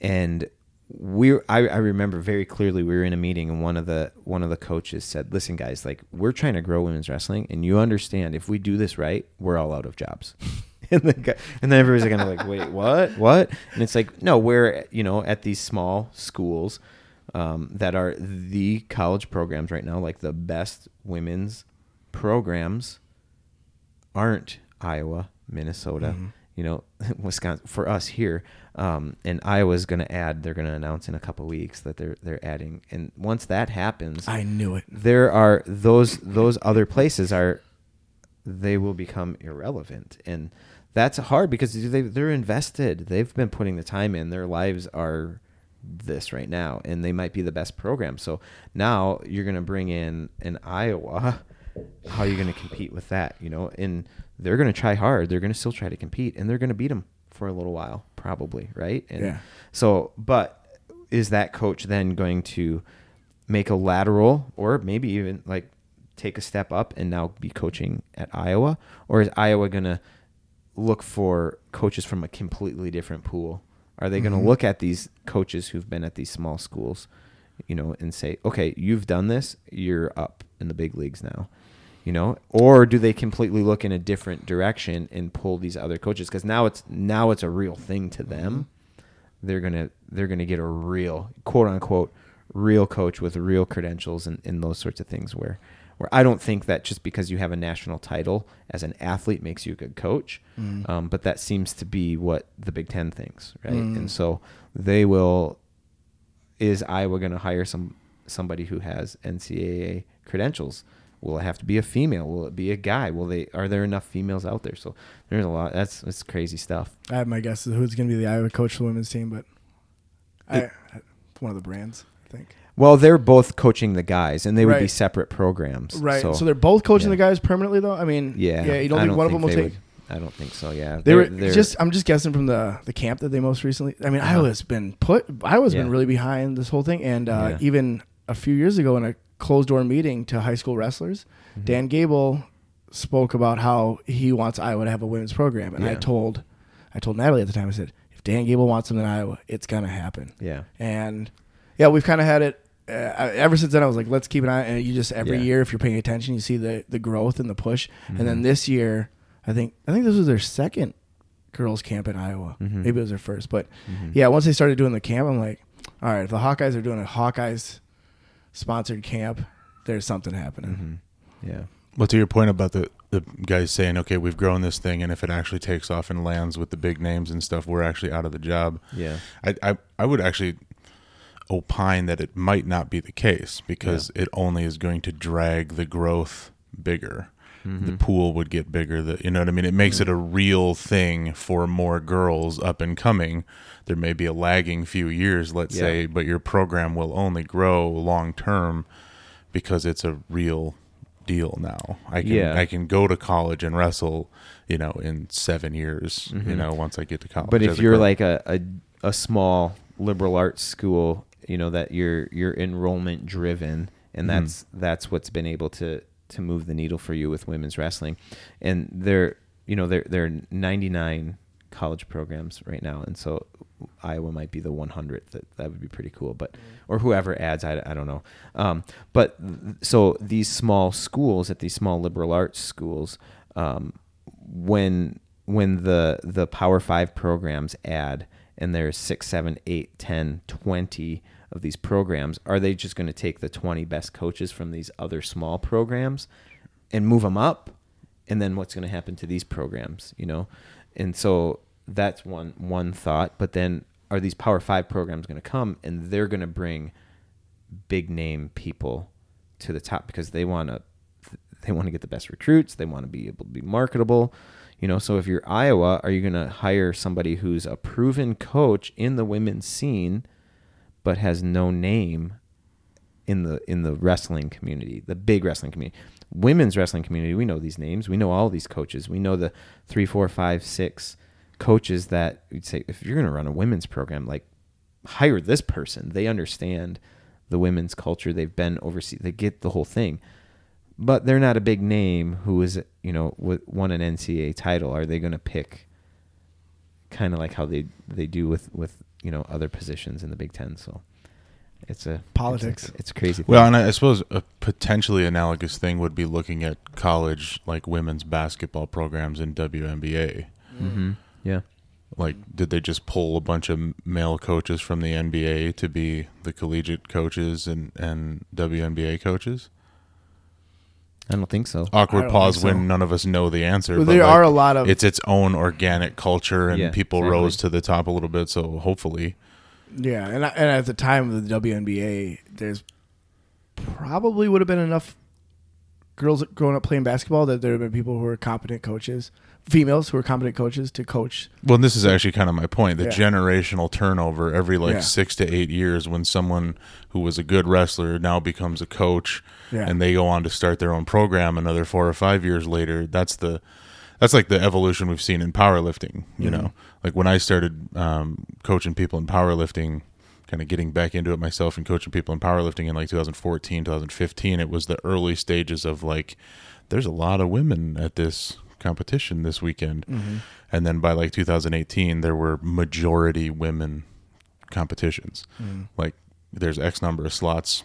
And we, I, I remember very clearly we were in a meeting and one of the one of the coaches said, "Listen, guys, like we're trying to grow women's wrestling, and you understand if we do this right, we're all out of jobs." and the guy, and then everybody's kind of like, "Wait, what? What?" And it's like, no, we're you know at these small schools um, that are the college programs right now, like the best women's programs aren't Iowa, Minnesota, you know, Wisconsin for us here. Um, and Iowa's going to add. They're going to announce in a couple weeks that they're they're adding. And once that happens, I knew it. there are those those other places are they will become irrelevant and that's hard because they they're invested they've been putting the time in their lives are this right now and they might be the best program so now you're going to bring in an Iowa how are you going to compete with that you know and they're going to try hard they're going to still try to compete and they're going to beat them for a little while probably right? And Yeah. so but is that coach then going to make a lateral or maybe even like take a step up and now be coaching at Iowa? Or is Iowa going to look for coaches from a completely different pool? Are they going to mm-hmm. look at these coaches who've been at these small schools you know and say okay you've done this. You're up in the big leagues now you know or do they completely look in a different direction and pull these other coaches because now it's now it's a real thing to them mm-hmm. they're gonna they're gonna get a real quote unquote real coach with real credentials and, and those sorts of things where where I don't think that just because you have a national title as an athlete makes you a good coach, mm. um, but that seems to be what the Big Ten thinks, right? Mm. And so they will. Is Iowa going to hire some somebody who has NCAA credentials? Will it have to be a female? Will it be a guy? Will they? Are there enough females out there? So there's a lot. That's that's crazy stuff. I have my guess of who's going to be the Iowa coach for the women's team, but I, one of the Brands, I think. Well, they're both coaching the guys, and they would be separate programs. Right. So, So, they're both coaching yeah. the guys permanently, though. I mean, yeah. yeah. You don't I think one of them will take? would- I don't think so. Yeah. They were They're- just. I'm just guessing from the the camp that they most recently. I mean, Uh-huh. Iowa's been put. Iowa's been really behind this whole thing, and uh, Yeah. even a few years ago in a closed door meeting to high school wrestlers, Mm-hmm. Dan Gable spoke about how he wants Iowa to have a women's program, and I told, I told Natalie at the time. I said, if Dan Gable wants them in Iowa, it's gonna happen. Yeah. And yeah, we've kind of had it uh, ever since then. I was like, let's keep an eye. And you just every Yeah. year, if you're paying attention, you see the the growth and the push. And Mm-hmm. then this year, I think I think this was their second girls camp in Iowa. Mhm. Maybe it was their first, but Mhm. yeah, once they started doing the camp, I'm like, all right, if the Hawkeyes are doing a Hawkeyes sponsored camp, there's something happening. Mhm. Yeah. Well, to your point about the the guys saying, okay, we've grown this thing, and if it actually takes off and lands with the big names and stuff, we're actually out of the job. Yeah. I I, I would actually opine that it might not be the case because it only is going to drag the growth bigger. Mm-hmm. The pool would get bigger. The you know what I mean. It makes it a real thing for more girls up and coming. There may be a lagging few years, let's Yeah. say, but your program will only grow long term because it's a real deal now. I can Yeah. I can go to college and wrestle, you know, in seven years. You Mhm. know, once I get to college. But if you're pro. like a, a a small liberal arts school, you know that you're you're enrollment driven, and Mhm. that's that's what's been able to to move the needle for you with women's wrestling, and there you know there there are 99 college programs right now, and so Iowa might be the 100th. That that would be pretty cool, but or whoever adds, I, I don't know. Um, but th- so these small schools at these small liberal arts schools, um, when when the the Power Five programs add, and there's six, seven, eight, 10, 20 of these programs, are they just going to take the 20 best coaches from these other small programs and move them up? And then what's going to happen to these programs, you know? And so that's one one thought. But then are these Power Five programs going to come and they're going to bring big name people to the top because they want to they want to get the best recruits. They want to be able to be marketable. You know, so if you're Iowa, are you going to hire somebody who's a proven coach in the women's scene, but has no name in the in the wrestling community, the big wrestling community, women's wrestling community? We know these names. We know all these coaches. We know the three, four, five, six coaches that you'd say if you're going to run a women's program, like hire this person. They understand the women's culture. They've been overseas. They get the whole thing but they're not a big name who is you know won an NCAA title. Are they going to pick kind of like how they they do with with you know other positions in the Big Ten? So it's a Politics. It's, a, it's a crazy. Well, and I suppose a potentially analogous thing would be looking at college like women's basketball programs in WNBA. hmm yeah, Like, did they just pull a bunch of male coaches from the NBA to be the collegiate coaches and, and WNBA coaches? I don't think so. Awkward pause so. when none of us know the answer. Well, but, there like, are a lot of it's its own organic culture, and Yeah, people exactly. rose to the top a little bit. So hopefully, Yeah, and I, and at the time of the WNBA, there's probably would have been enough girls growing up playing basketball that there have been people who are competent coaches, females who are competent coaches to coach. Well, this is actually kind of my point. The Yeah. generational turnover every like Yeah. six to eight years when someone who was a good wrestler now becomes a coach Yeah. and they go on to start their own program another four or five years later. That's the that's like the evolution we've seen in powerlifting. You Mhm. know, like when I started um, coaching people in powerlifting, kind of getting back into it myself and coaching people in powerlifting in like 2014, 2015, it was the early stages of like, there's a lot of women at this competition this weekend. Mhm. And then by like 2018, there were majority women competitions. Mhm. Like there's X number of slots.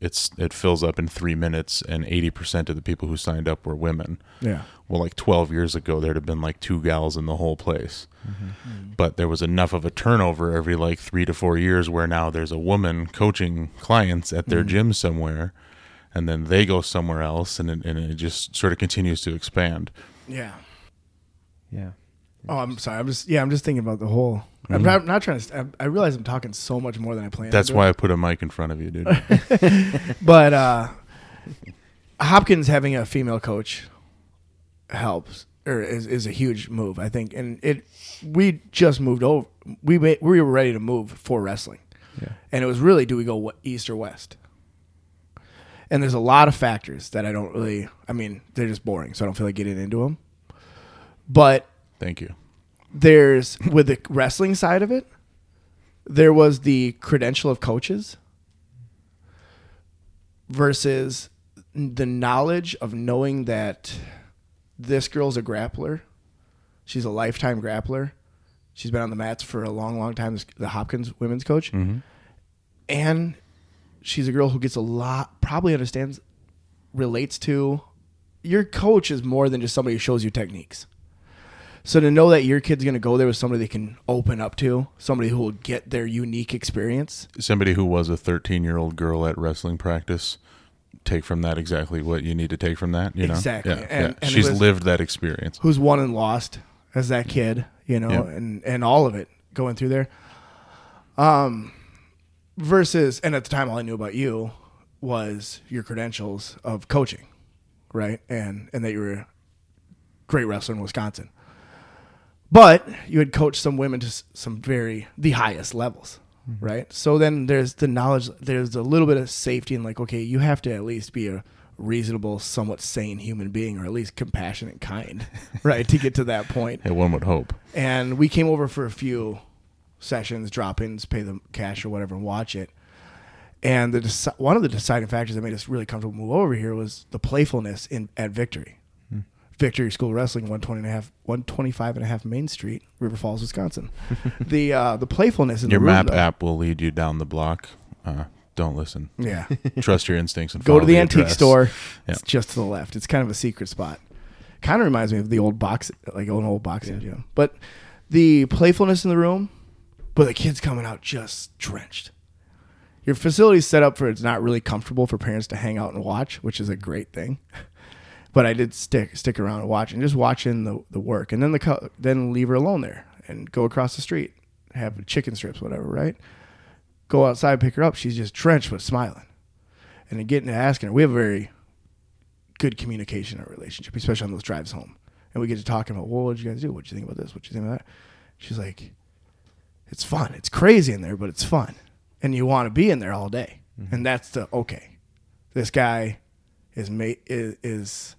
It's it fills up in three minutes, and 80% of the people who signed up were women. Yeah. Well, like 12 years ago, there'd have been like two gals in the whole place. But there was enough of a turnover every like three to four years where now there's a woman coaching clients at their Mhm. gym somewhere, and then they go somewhere else, and it, and it just sort of continues to expand. Yeah. Yeah. Oh, I'm sorry. I'm just yeah. I'm just thinking about the whole. I'm Mhm. not, not trying to. I, I realize I'm talking so much more than I planned. That's why I put a mic in front of you, dude. But uh, Hopkins having a female coach helps or is, is a huge move, I think. And it we just moved over. We made, we were ready to move for wrestling, Yeah. and it was really do we go east or west? And there's a lot of factors that I don't really. I mean, they're just boring, so I don't feel like getting into them. But Thank you. there's with the wrestling side of it, there was the credential of coaches versus the knowledge of knowing that this girl's a grappler. She's a lifetime grappler. She's been on the mats for a long, long time. The Hopkins women's coach, Mm-hmm. and she's a girl who gets a lot, probably understands, relates to. Your coach is more than just somebody who shows you techniques. So to know that your kid's going to go there with somebody they can open up to, somebody who will get their unique experience. Somebody who was a 13 year old girl at wrestling practice, take from that exactly what you need to take from that. You know, Exactly. Yeah, And- yeah. and she's was- lived that experience. who's won and lost as that kid, you know, Yeah. and and all of it going through there. Um, versus, and at the time, all I knew about you was your credentials of coaching, right, and and that you were a great wrestler in Wisconsin. But you had coached some women to some very the highest levels, Mm-hmm. right? So then there's the knowledge. There's a little bit of safety and like, okay, you have to at least be a reasonable, somewhat sane human being, or at least compassionate kind, right? To get to that point. Hey, one would hope. And we came over for a few sessions, drop ins, pay the cash or whatever, and watch it. And the one of the deciding factors that made us really comfortable move over here was the playfulness in at Victory. Victory School Wrestling, 120 and a half, 125 and a half Main Street, River Falls, Wisconsin. the uh, the playfulness in Your the room, Your map though- app will lead you down the block. Uh, don't listen. Yeah. Trust your instincts and Go follow to the, antique address. store. Yeah. It's just to the left. It's kind of a secret spot. Kind of reminds me of the old box, like an old boxing gym. But the playfulness in the room, but the kids coming out just drenched. Your facility's set up for it's not really comfortable for parents to hang out and watch, which is a great thing. But I did stick stick around and watch and just watching the, the work, and then the co- then leave her alone there and go across the street, have chicken strips, whatever, right? Go outside, pick her up. She's just drenched but smiling and then getting to asking her. We have a very good communication in our relationship, especially on those drives home. And we get to talking about, well, what did you guys do? What did you think about this? What did you think about that? She's like, it's fun. It's crazy in there, but it's fun. And you want to be in there all day. Mm-hmm. And that's the okay. This guy is ma- is is,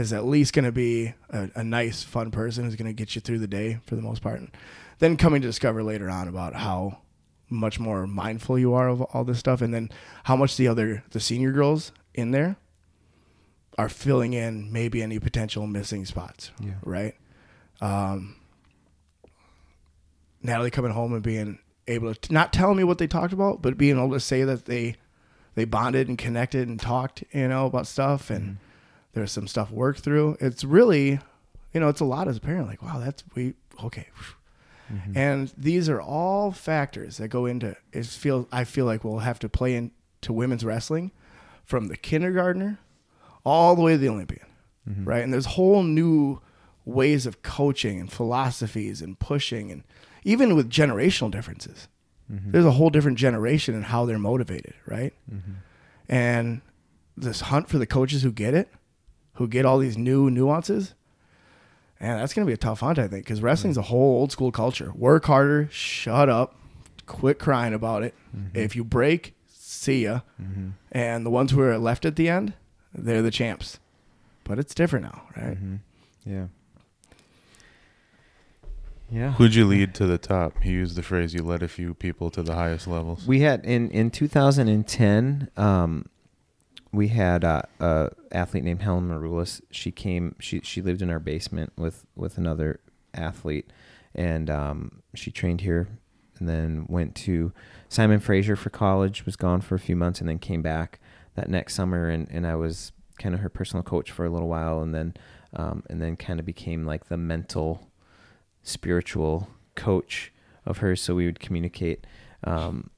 is at least going to be a, a nice, fun person who's going to get you through the day for the most part. And then coming to discover later on about how much more mindful you are of all this stuff, and then how much the other the senior girls in there are filling in maybe any potential missing spots. Yeah. Right. Um, Natalie coming home and being able to not telling me what they talked about, but being able to say that they they bonded and connected and talked, you know, about stuff and there's some stuff worked through. It's really, you know, it's a lot as a parent. Like, wow, that's we okay. Mm-hmm. And these are all factors that go into it. Feel I feel like we'll have to play into women's wrestling from the kindergartner all the way to the Olympian, mm-hmm. right? And there's whole new ways of coaching and philosophies and pushing, and even with generational differences, mm-hmm. there's a whole different generation and how they're motivated, right? And this hunt for the coaches who get it, who get all these new nuances, and that's gonna be a tough hunt, I think, because wrestling's a whole old school culture. Work harder, shut up, quit crying about it. Mm-hmm. If you break, see ya. Mm-hmm. And the ones who are left at the end, they're the champs. But it's different now, right? Mm-hmm. Yeah. Yeah. Who'd you lead to the top? He used the phrase, "You led a few people to the highest levels." We had in in 2010. Um, we had uh, a athlete named Helen Maroulis. She came. She she lived in our basement with with another athlete, and um, she trained here, and then went to Simon Fraser for college. Was gone for a few months, and then came back that next summer. And, and I was kind of her personal coach for a little while, and then um, and then kind of became like the mental spiritual coach of hers. So we would communicate um,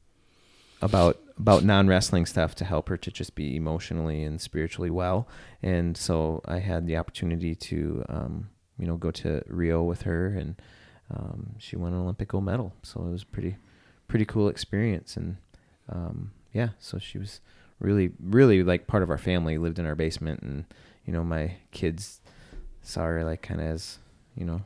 about about non wrestling stuff to help her to just be emotionally and spiritually well. And so I had the opportunity to um, you know go to Rio with her, and um, she won an Olympic gold medal. So it was pretty pretty cool experience. And um, yeah, so she was really really like part of our family. Lived in our basement, and you know my kids saw her like kind of as you know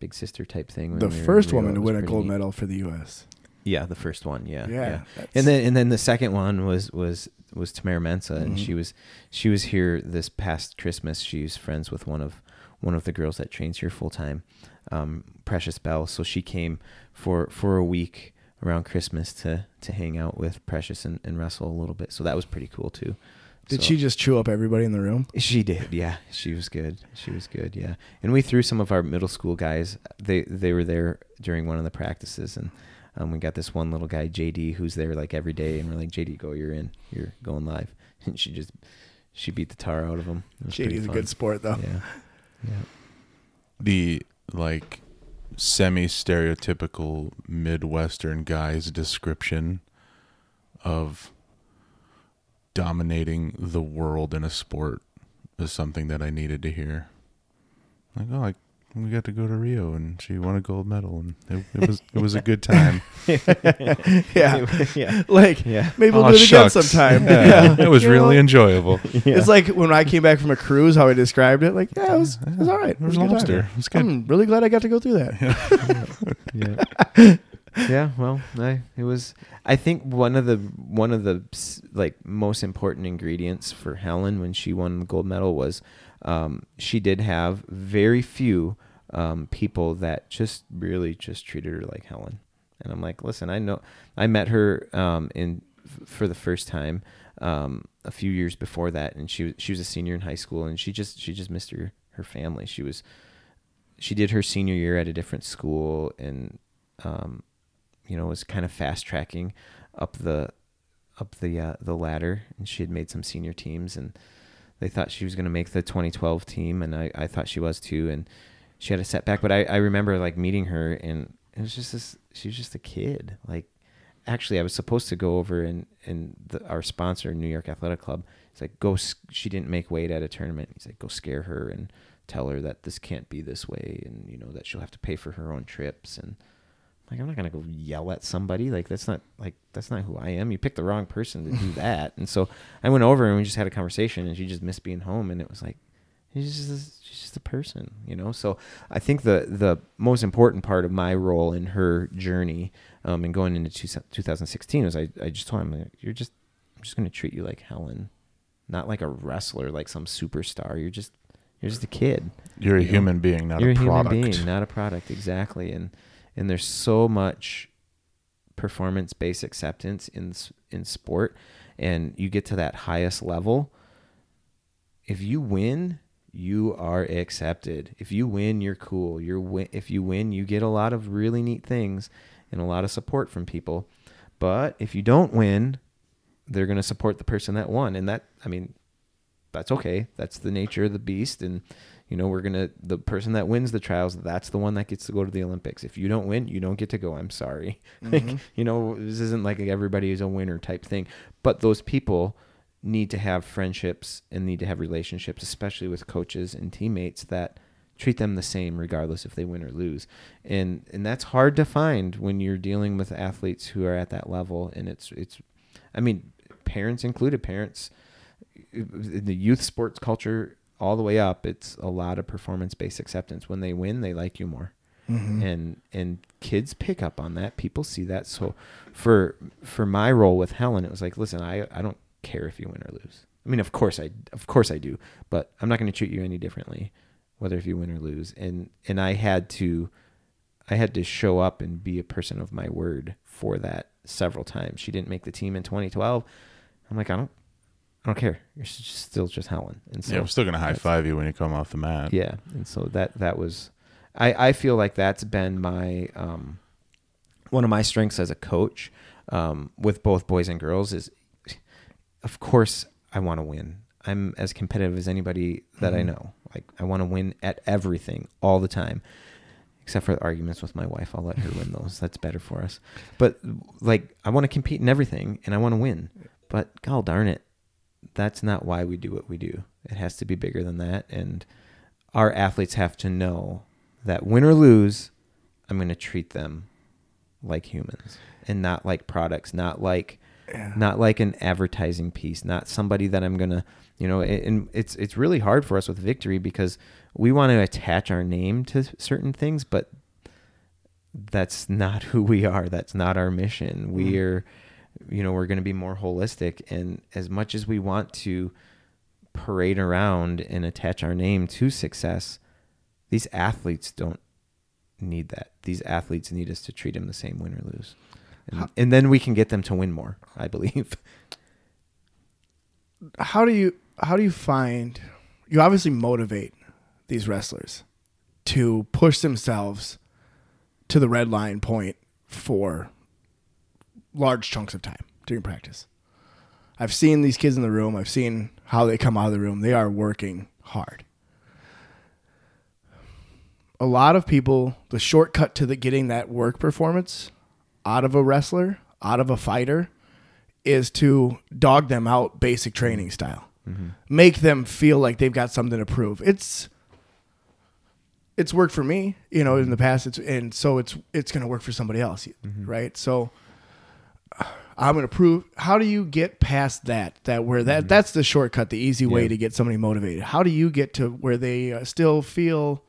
big sister type thing. when The we first woman to win a gold neat. medal for the U.S. Yeah, the first one. Yeah, Yeah, yeah. And then and then the second one was was was Tamyra Mensah, and Mhm. she was she was here this past Christmas. She's friends with one of one of the girls that trains here full time, um, Precious Bell. So she came for for a week around Christmas to to hang out with Precious and, and wrestle a little bit. So that was pretty cool too. Did So- she just chew up everybody in the room? she did, yeah. She was good. She was good, yeah. And we threw some of our middle school guys. They they were there during one of the practices, and um, we got this one little guy, JD, who's there like every day, and we're like, JD, go, you're in, you're going live. And she just she beat the tar out of him. It pretty JD's a good sport though. Yeah, yeah. the like semi stereotypical Midwestern guy's description of dominating the world in a sport is something that I needed to hear. Like, oh, I, we got to go to Rio and she won a gold medal and it, it was it was a good time. yeah. yeah, Like yeah. maybe we'll Aw, do it again sometime. Yeah, it was You really know? enjoyable. It's like when I came back from a cruise, how I described it. Like, yeah, it was, it was all right. It There was a good time. lobster. It was good. I'm really glad I got to go through that. yeah. yeah, well, I it was. I think one of the one of the s- like most important ingredients for Helen when she won the gold medal was um, she did have very few um, people that just really just treated her like Helen. And I'm like, listen, I know I met her um, in f- for the first time um, a few years before that, and she she was a senior in high school, and she just she just missed her her family. She was she did her senior year at a different school, and um, you know was kind of fast tracking up the up the uh, the ladder, and she had made some senior teams, and they thought she was going to make the 2012 team, and I, I thought she was too, and she had a setback. But I, I remember like meeting her, and it was just this. She was just a kid. Like, actually, I was supposed to go over and and the, our sponsor, New York Athletic Club, he's like, go. She didn't make weight at a tournament. He's like, go scare her and tell her that this can't be this way, and you know that she'll have to pay for her own trips and. Like I'm not gonna go yell at somebody. Like that's not like that's not who I am. You picked the wrong person to do that. And so I went over and we just had a conversation, and she just missed being home. And it was like, she's just she's just a person, you know. So I think the the most important part of my role in her journey, um, and going into two, 2016 was I I just told him like, you're just I'm just gonna treat you like Helen, not like a wrestler, like some superstar. You're just you're just a kid. You're a You know, human being, not You're a product. human being, not a product. Exactly. And and there's so much performance based acceptance in in sport, and you get to that highest level. If you win, you are accepted. If you win, you're cool. You're win- if you win, you get a lot of really neat things and a lot of support from people. But if you don't win, they're going to support the person that won, and that I mean, that's okay. That's the nature of the beast, and you know we're gonna the person that wins the trials. That's the one that gets to go to the Olympics. If you don't win, you don't get to go. I'm sorry. Like, mm-hmm. you know, this isn't like everybody is a winner type thing. But those people need to have friendships and need to have relationships, especially with coaches and teammates that treat them the same regardless if they win or lose. And and that's hard to find when you're dealing with athletes who are at that level. And it's it's, I mean, parents included. Parents in the youth sports culture all the way up it's a lot of performance based acceptance. When they win they like you more. Mm-hmm. and and kids pick up on that. People see that. So for for my role with helen it was like listen i i don't care if you win or lose. I mean of course i of course i do but i'm not going to treat you any differently whether if you win or lose. And and i had to i had to show up and be a person of my word for that several times. She didn't make the team in 2012 i'm like i don't I don't care. You're s- still just Helen, and so yeah, I'm still gonna high five you when you come off the mat. yeah, and so that that was, I I feel like that's been my um, one of my strengths as a coach, um, with both boys and girls is, of course I want to win. I'm as competitive as anybody that I Mhm. know. Like I want to win at everything all the time, except for the arguments with my wife. I'll let her win those. That's better for us. But like I want to compete in everything and I want to win. But god darn it, that's not why we do what we do. It has to be bigger than that. And our athletes have to know that win or lose, I'm going to treat them like humans and not like products, not like Yeah. not like an advertising piece, not somebody that I'm gonna, you know, and it's it's really hard for us with victory because we want to attach our name to certain things, but that's not who we are. That's not our mission. We Mm. You know, we're going to be more holistic, and as much as we want to parade around and attach our name to success, these athletes don't need that. These athletes need us to treat them the same, win or lose. And, How- and then we can get them to win more, I believe. how do you how do you find you obviously motivate these wrestlers to push themselves to the red line point for large chunks of time during practice. I've seen these kids in the room. I've seen how they come out of the room. They are working hard. A lot of people, the shortcut to the getting that work performance out of a wrestler, out of a fighter, is to dog them out basic training style. Mm-hmm. Make them feel like they've got something to prove. It's it's worked for me, you know, in the past it's and so it's it's going to work for somebody else, mm-hmm. right? So I'm going to prove how do you get past that that where that that's the shortcut, the easy way Yeah. to get somebody motivated. How do you get to where they uh, still feel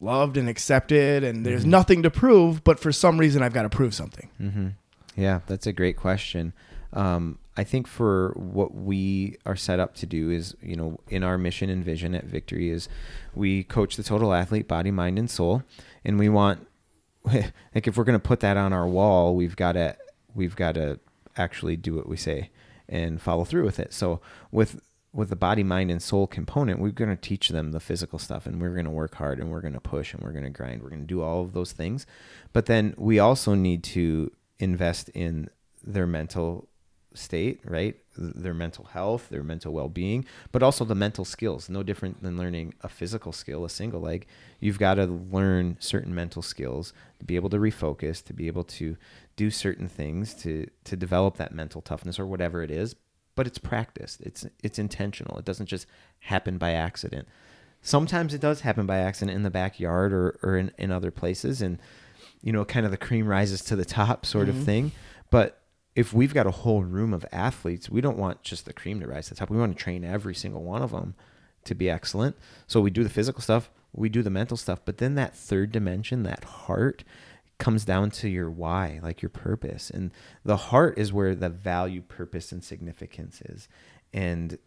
loved and accepted and there's Mhm. nothing to prove, but for some reason I've got to prove something. Mm-hmm. Yeah, that's a great question. Um, I think for what we are set up to do is, you know, in our mission and vision at Victory is we coach the total athlete, body, mind, and soul, and we want, like, if we're going to put that on our wall, we've got to, we've got to actually do what we say and follow through with it. So with with the body, mind, and soul component, we're going to teach them the physical stuff, and we're going to work hard, and we're going to push, and we're going to grind. We're going to do all of those things, but then we also need to invest in their mental state, right? Their mental health, their mental well being, but also the mental skills. No different than learning a physical skill, a single leg. You've got to learn certain mental skills to be able to refocus, to be able to do certain things, to to develop that mental toughness or whatever it is. But it's practiced. It's it's intentional. It doesn't just happen by accident. Sometimes it does happen by accident in the backyard or, or in, in other places and you know, kind of the cream rises to the top sort Mhm. of thing. But if we've got a whole room of athletes, we don't want just the cream to rise to the top. We want to train every single one of them to be excellent. So we do the physical stuff, we do the mental stuff, but then that third dimension, that heart, comes down to your why, like your purpose. And the heart is where the value, purpose, and significance is. And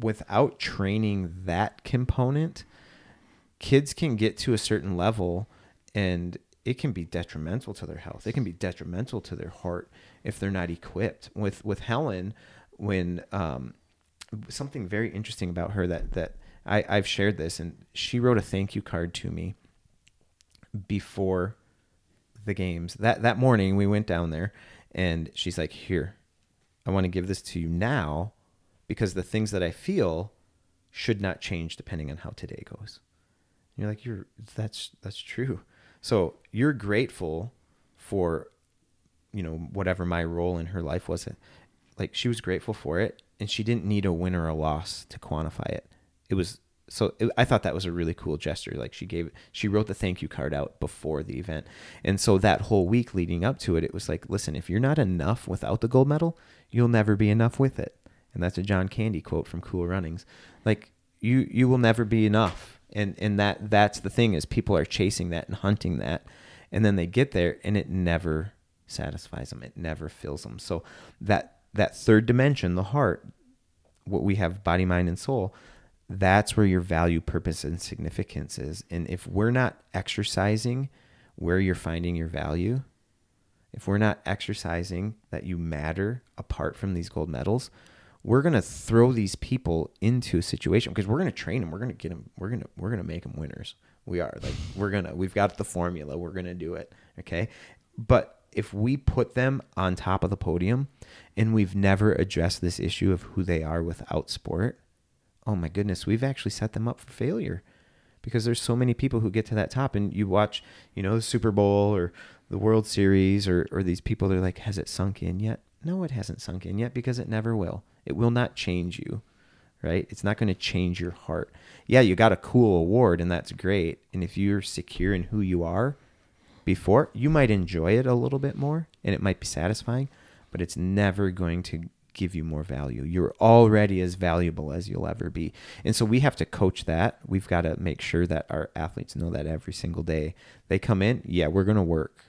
without training that component, kids can get to a certain level and it can be detrimental to their health. It can be detrimental to their heart if they're not equipped. With with Helen, when um, something very interesting about her that that I, I've shared this, and she wrote a thank you card to me before the games. That that morning we went down there, and she's like, "Here, I want to give this to you now, because the things that I feel should not change depending on how today goes." And you're like, "You're that's that's true." So you're grateful for, you know, whatever my role in her life was. Like she was grateful for it, and she didn't need a win or a loss to quantify it. It was so it, I thought that was a really cool gesture. Like she gave, she wrote the thank you card out before the event, and so that whole week leading up to it, it was like, listen, if you're not enough without the gold medal, you'll never be enough with it. And that's a John Candy quote from Cool Runnings. Like you, you will never be enough and and that that's the thing is people are chasing that and hunting that and then they get there and it never satisfies them it never fills them so that that third dimension the heart what we have body mind and soul that's where your value purpose and significance is and if we're not exercising where you're finding your value if we're not exercising that you matter apart from these gold medals we're going to throw these people into a situation because we're going to train them. We're going to get them. We're going to we're going to make them winners. We are like we're going to we've got the formula. We're going to do it. Okay? But if we put them on top of the podium and we've never addressed this issue of who they are without sport, oh my goodness, we've actually set them up for failure. Because there's so many people who get to that top and you watch, you know, the Super Bowl or the World Series or or these people they're like has it sunk in yet? No, it hasn't sunk in yet because it never will. It will not change you, right? It's not going to change your heart. Yeah, you got a cool award and that's great. And if you're secure in who you are before, you might enjoy it a little bit more and it might be satisfying, but it's never going to give you more value. You're already as valuable as you'll ever be. And so we have to coach that. We've got to make sure that our athletes know that every single day. They come in, yeah, we're going to work.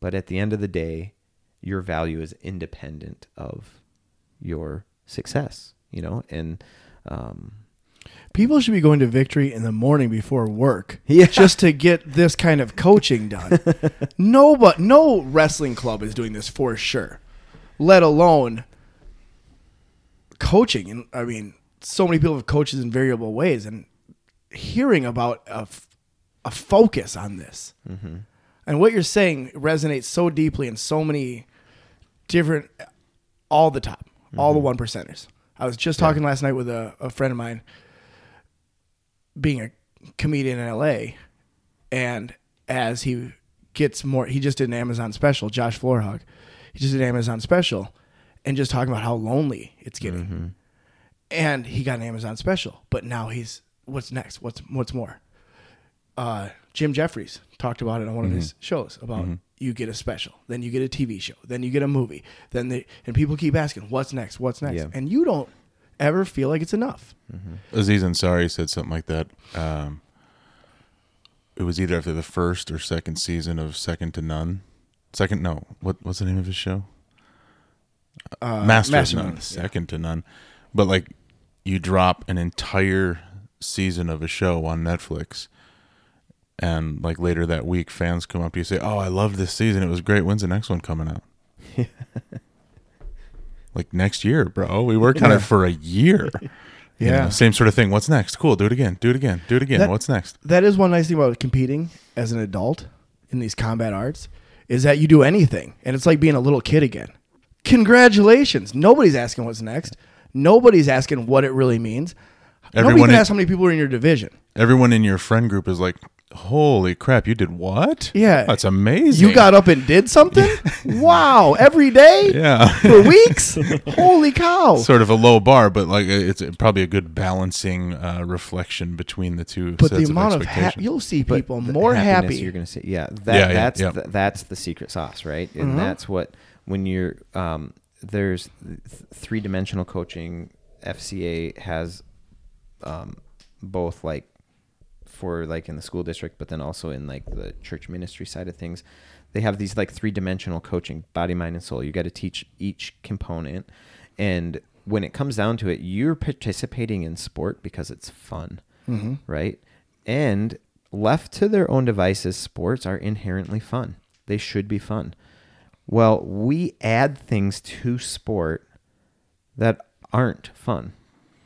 But at the end of the day, your value is independent of your success, you know, and um, People should be going to victory in the morning before work. Yeah. Just to get this kind of coaching done. no, but no wrestling club is doing this for sure. Let alone coaching. And I mean, so many people have coaches in variable ways, and hearing about a, f- a focus on this mm-hmm. and what you're saying resonates so deeply in so many different, all the top, all the mm-hmm. one percenters. I was just talking last night with a, a friend of mine, being a comedian in LA, and as he gets more, he just did an Amazon special, Josh Floorhog. He just did an Amazon special, and just talking about how lonely it's getting. Mm-hmm. And he got an Amazon special, but now he's what's next? What's what's more? Uh, Jim Jefferies talked about it on one of his mm-hmm. shows about mm-hmm. you get a special, then you get a TV show, then you get a movie, then they and people keep asking what's next, what's next, Yeah. and you don't ever feel like it's enough. Aziz Ansari said something like that. Um, it was either after the first or second season of Second to None. Second, no, what what's the name of his show? Uh, Master, Master of of None, None, second to none. But like, you drop an entire season of a show on Netflix, and like later that week, fans come up to you and say, "Oh, I loved this season. It was great. When's the next one coming out?" like next year, bro. We worked on it for a year. You Yeah. know, same sort of thing. What's next? Cool. Do it again. Do it again. Do it again. That- What's next? that is one nice thing about competing as an adult in these combat arts is that you do anything and it's like being a little kid again congratulations nobody's asking what's next nobody's asking what it really means nobody Everyone can in- ask how many people are in your division Everyone in your friend group is like, "Holy crap! You did what? Yeah. that's amazing. you got up and did something wow every day yeah." for weeks holy cow sort of a low bar, but like it's probably a good balancing uh, reflection between the two. but sets the amount of ha- you'll see people the more happy You're gonna see. yeah, that, Yeah, yeah, that's yeah. The, that's the secret sauce, right? And Mhm. that's what when you're um, there's three dimensional coaching. FCA has um, both like for like in the school district, but then also in like the church ministry side of things. They have these like three dimensional coaching, body, mind, and soul. You got to teach each component, and when it comes down to it, you're participating in sport because it's fun mm-hmm. right? And left to their own devices, sports are inherently fun. They should be fun. Well, we add things to sport that aren't fun.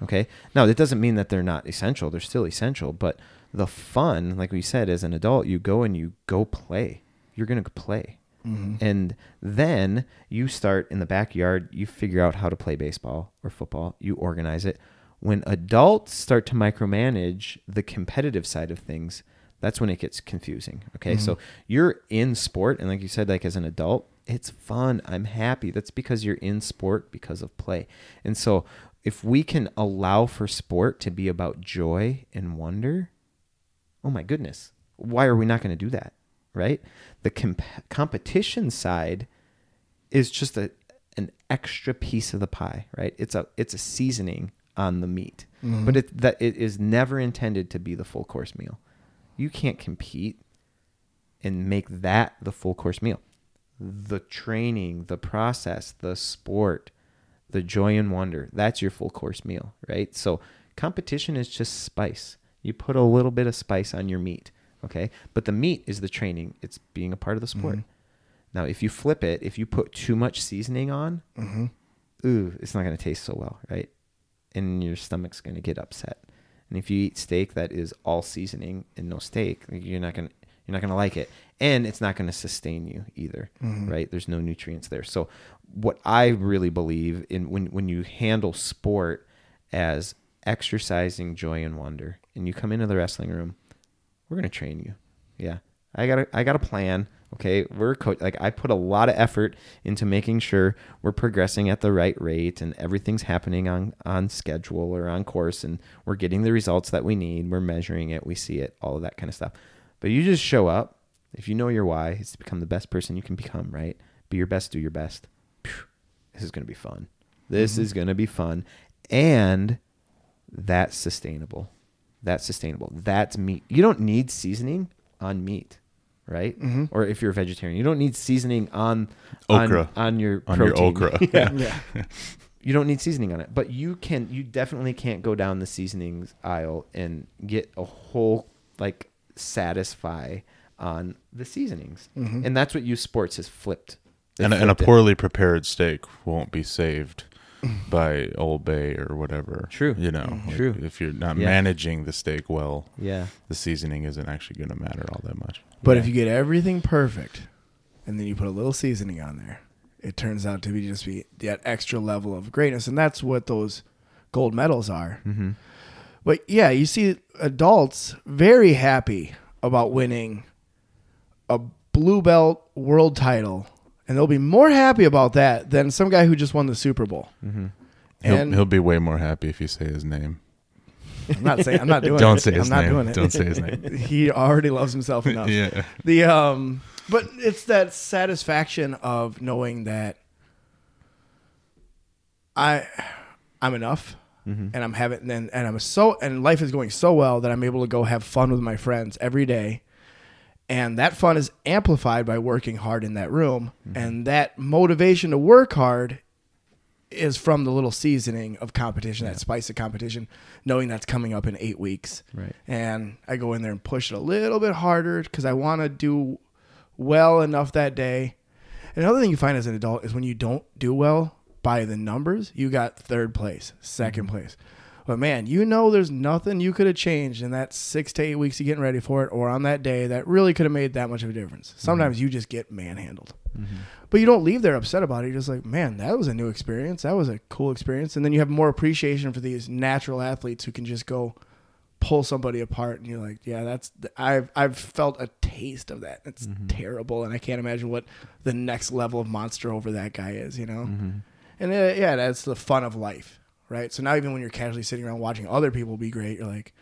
Okay. Now, that doesn't mean that they're not essential. They're still essential. But the fun, like we said, as an adult, you go and you go play. You're going to play. Mm-hmm. And then you start in the backyard, you figure out how to play baseball or football, you organize it. When adults start to micromanage the competitive side of things, that's when it gets confusing. Okay. So you're in sport, and like you said, like as an adult, it's fun. I'm happy. That's because you're in sport because of play. And so if we can allow for sport to be about joy and wonder, oh my goodness, why are we not going to do that? Right? The comp- competition side is just a an extra piece of the pie, right? It's a it's a seasoning on the meat, Mm-hmm. but it that it is never intended to be the full course meal. You can't compete and make that the full course meal. The training, the process, the sport, the joy and wonder, that's your full course meal, right? So competition is just spice. You put a little bit of spice on your meat, okay? But the meat is the training. It's being a part of the sport. Mhm. Now, if you flip it, if you put too much seasoning on, Mm-hmm. ooh, it's not going to taste so well, right? And your stomach's going to get upset. And if you eat steak that is all seasoning and no steak, you're not going to you're not going to like it. And it's not going to sustain you either, Mhm. right? There's no nutrients there. So what I really believe in when when you handle sport as exercising joy and wonder and you come into the wrestling room, we're going to train you. Yeah. I got a, I got a plan. Okay, we're co- like I put a lot of effort into making sure we're progressing at the right rate and everything's happening on on schedule or on course and we're getting the results that we need. We're measuring it, we see it, all of that kind of stuff. But you just show up. If you know your why, it's to become the best person you can become, right? Be your best, do your best. This is going to be fun. This mm-hmm. is going to be fun and that's sustainable. That's sustainable. That's meat. You don't need seasoning on meat, right? Mhm. Or if you're a vegetarian, you don't need seasoning on Okra. on, on your On your okra. yeah. Yeah. You don't need seasoning on it, but you can. You definitely can't go down the seasonings aisle and get a whole like satisfy on the seasonings, Mhm. and that's what U Sports has flipped. They and, and a flipped it. poorly prepared steak won't be saved by Old Bay or whatever. True. You know, like, True. If you're not Yeah. managing the steak well, yeah. the seasoning isn't actually going to matter all that much. But Yeah. if you get everything perfect, and then you put a little seasoning on there, it turns out to be just be that extra level of greatness, and that's what those gold medals are. Mm-hmm. But yeah, you see adults very happy about winning a blue belt world title, and they'll be more happy about that than some guy who just won the Super Bowl. Mm-hmm. He'll, And- he'll be way more happy if you say his name. I'm not saying I'm not doing Don't it. say his I'm not doing it. Don't say his name. he already loves himself enough. yeah. The um but it's that satisfaction of knowing that I I'm enough Mm-hmm. and I'm having and, and I'm so and life is going so well that I'm able to go have fun with my friends every day And that fun is amplified by working hard in that room. And that motivation to work hard is from the little seasoning of competition, that spice of competition, knowing that's coming up in eight weeks. Right. And I go in there and push it a little bit harder because I want to do well enough that day. Another thing you find as an adult is when you don't do well by the numbers, you got third place, 2nd mm-hmm. place. But man, you know there's nothing you could have changed in that six to eight weeks of getting ready for it or on that day that really could have made that much of a difference. Mm-hmm. Sometimes you just get manhandled. Mm-hmm. But you don't leave there upset about it. You're just like, man, that was a new experience. That was a cool experience. And then you have more appreciation for these natural athletes who can just go pull somebody apart and you're like, yeah, that's I've I've felt a taste of that. It's mm-hmm. terrible and I can't imagine what the next level of monster over that guy is, you know? And uh, yeah, that's the fun of life, right? So now even when you're casually sitting around watching other people be great, you're like,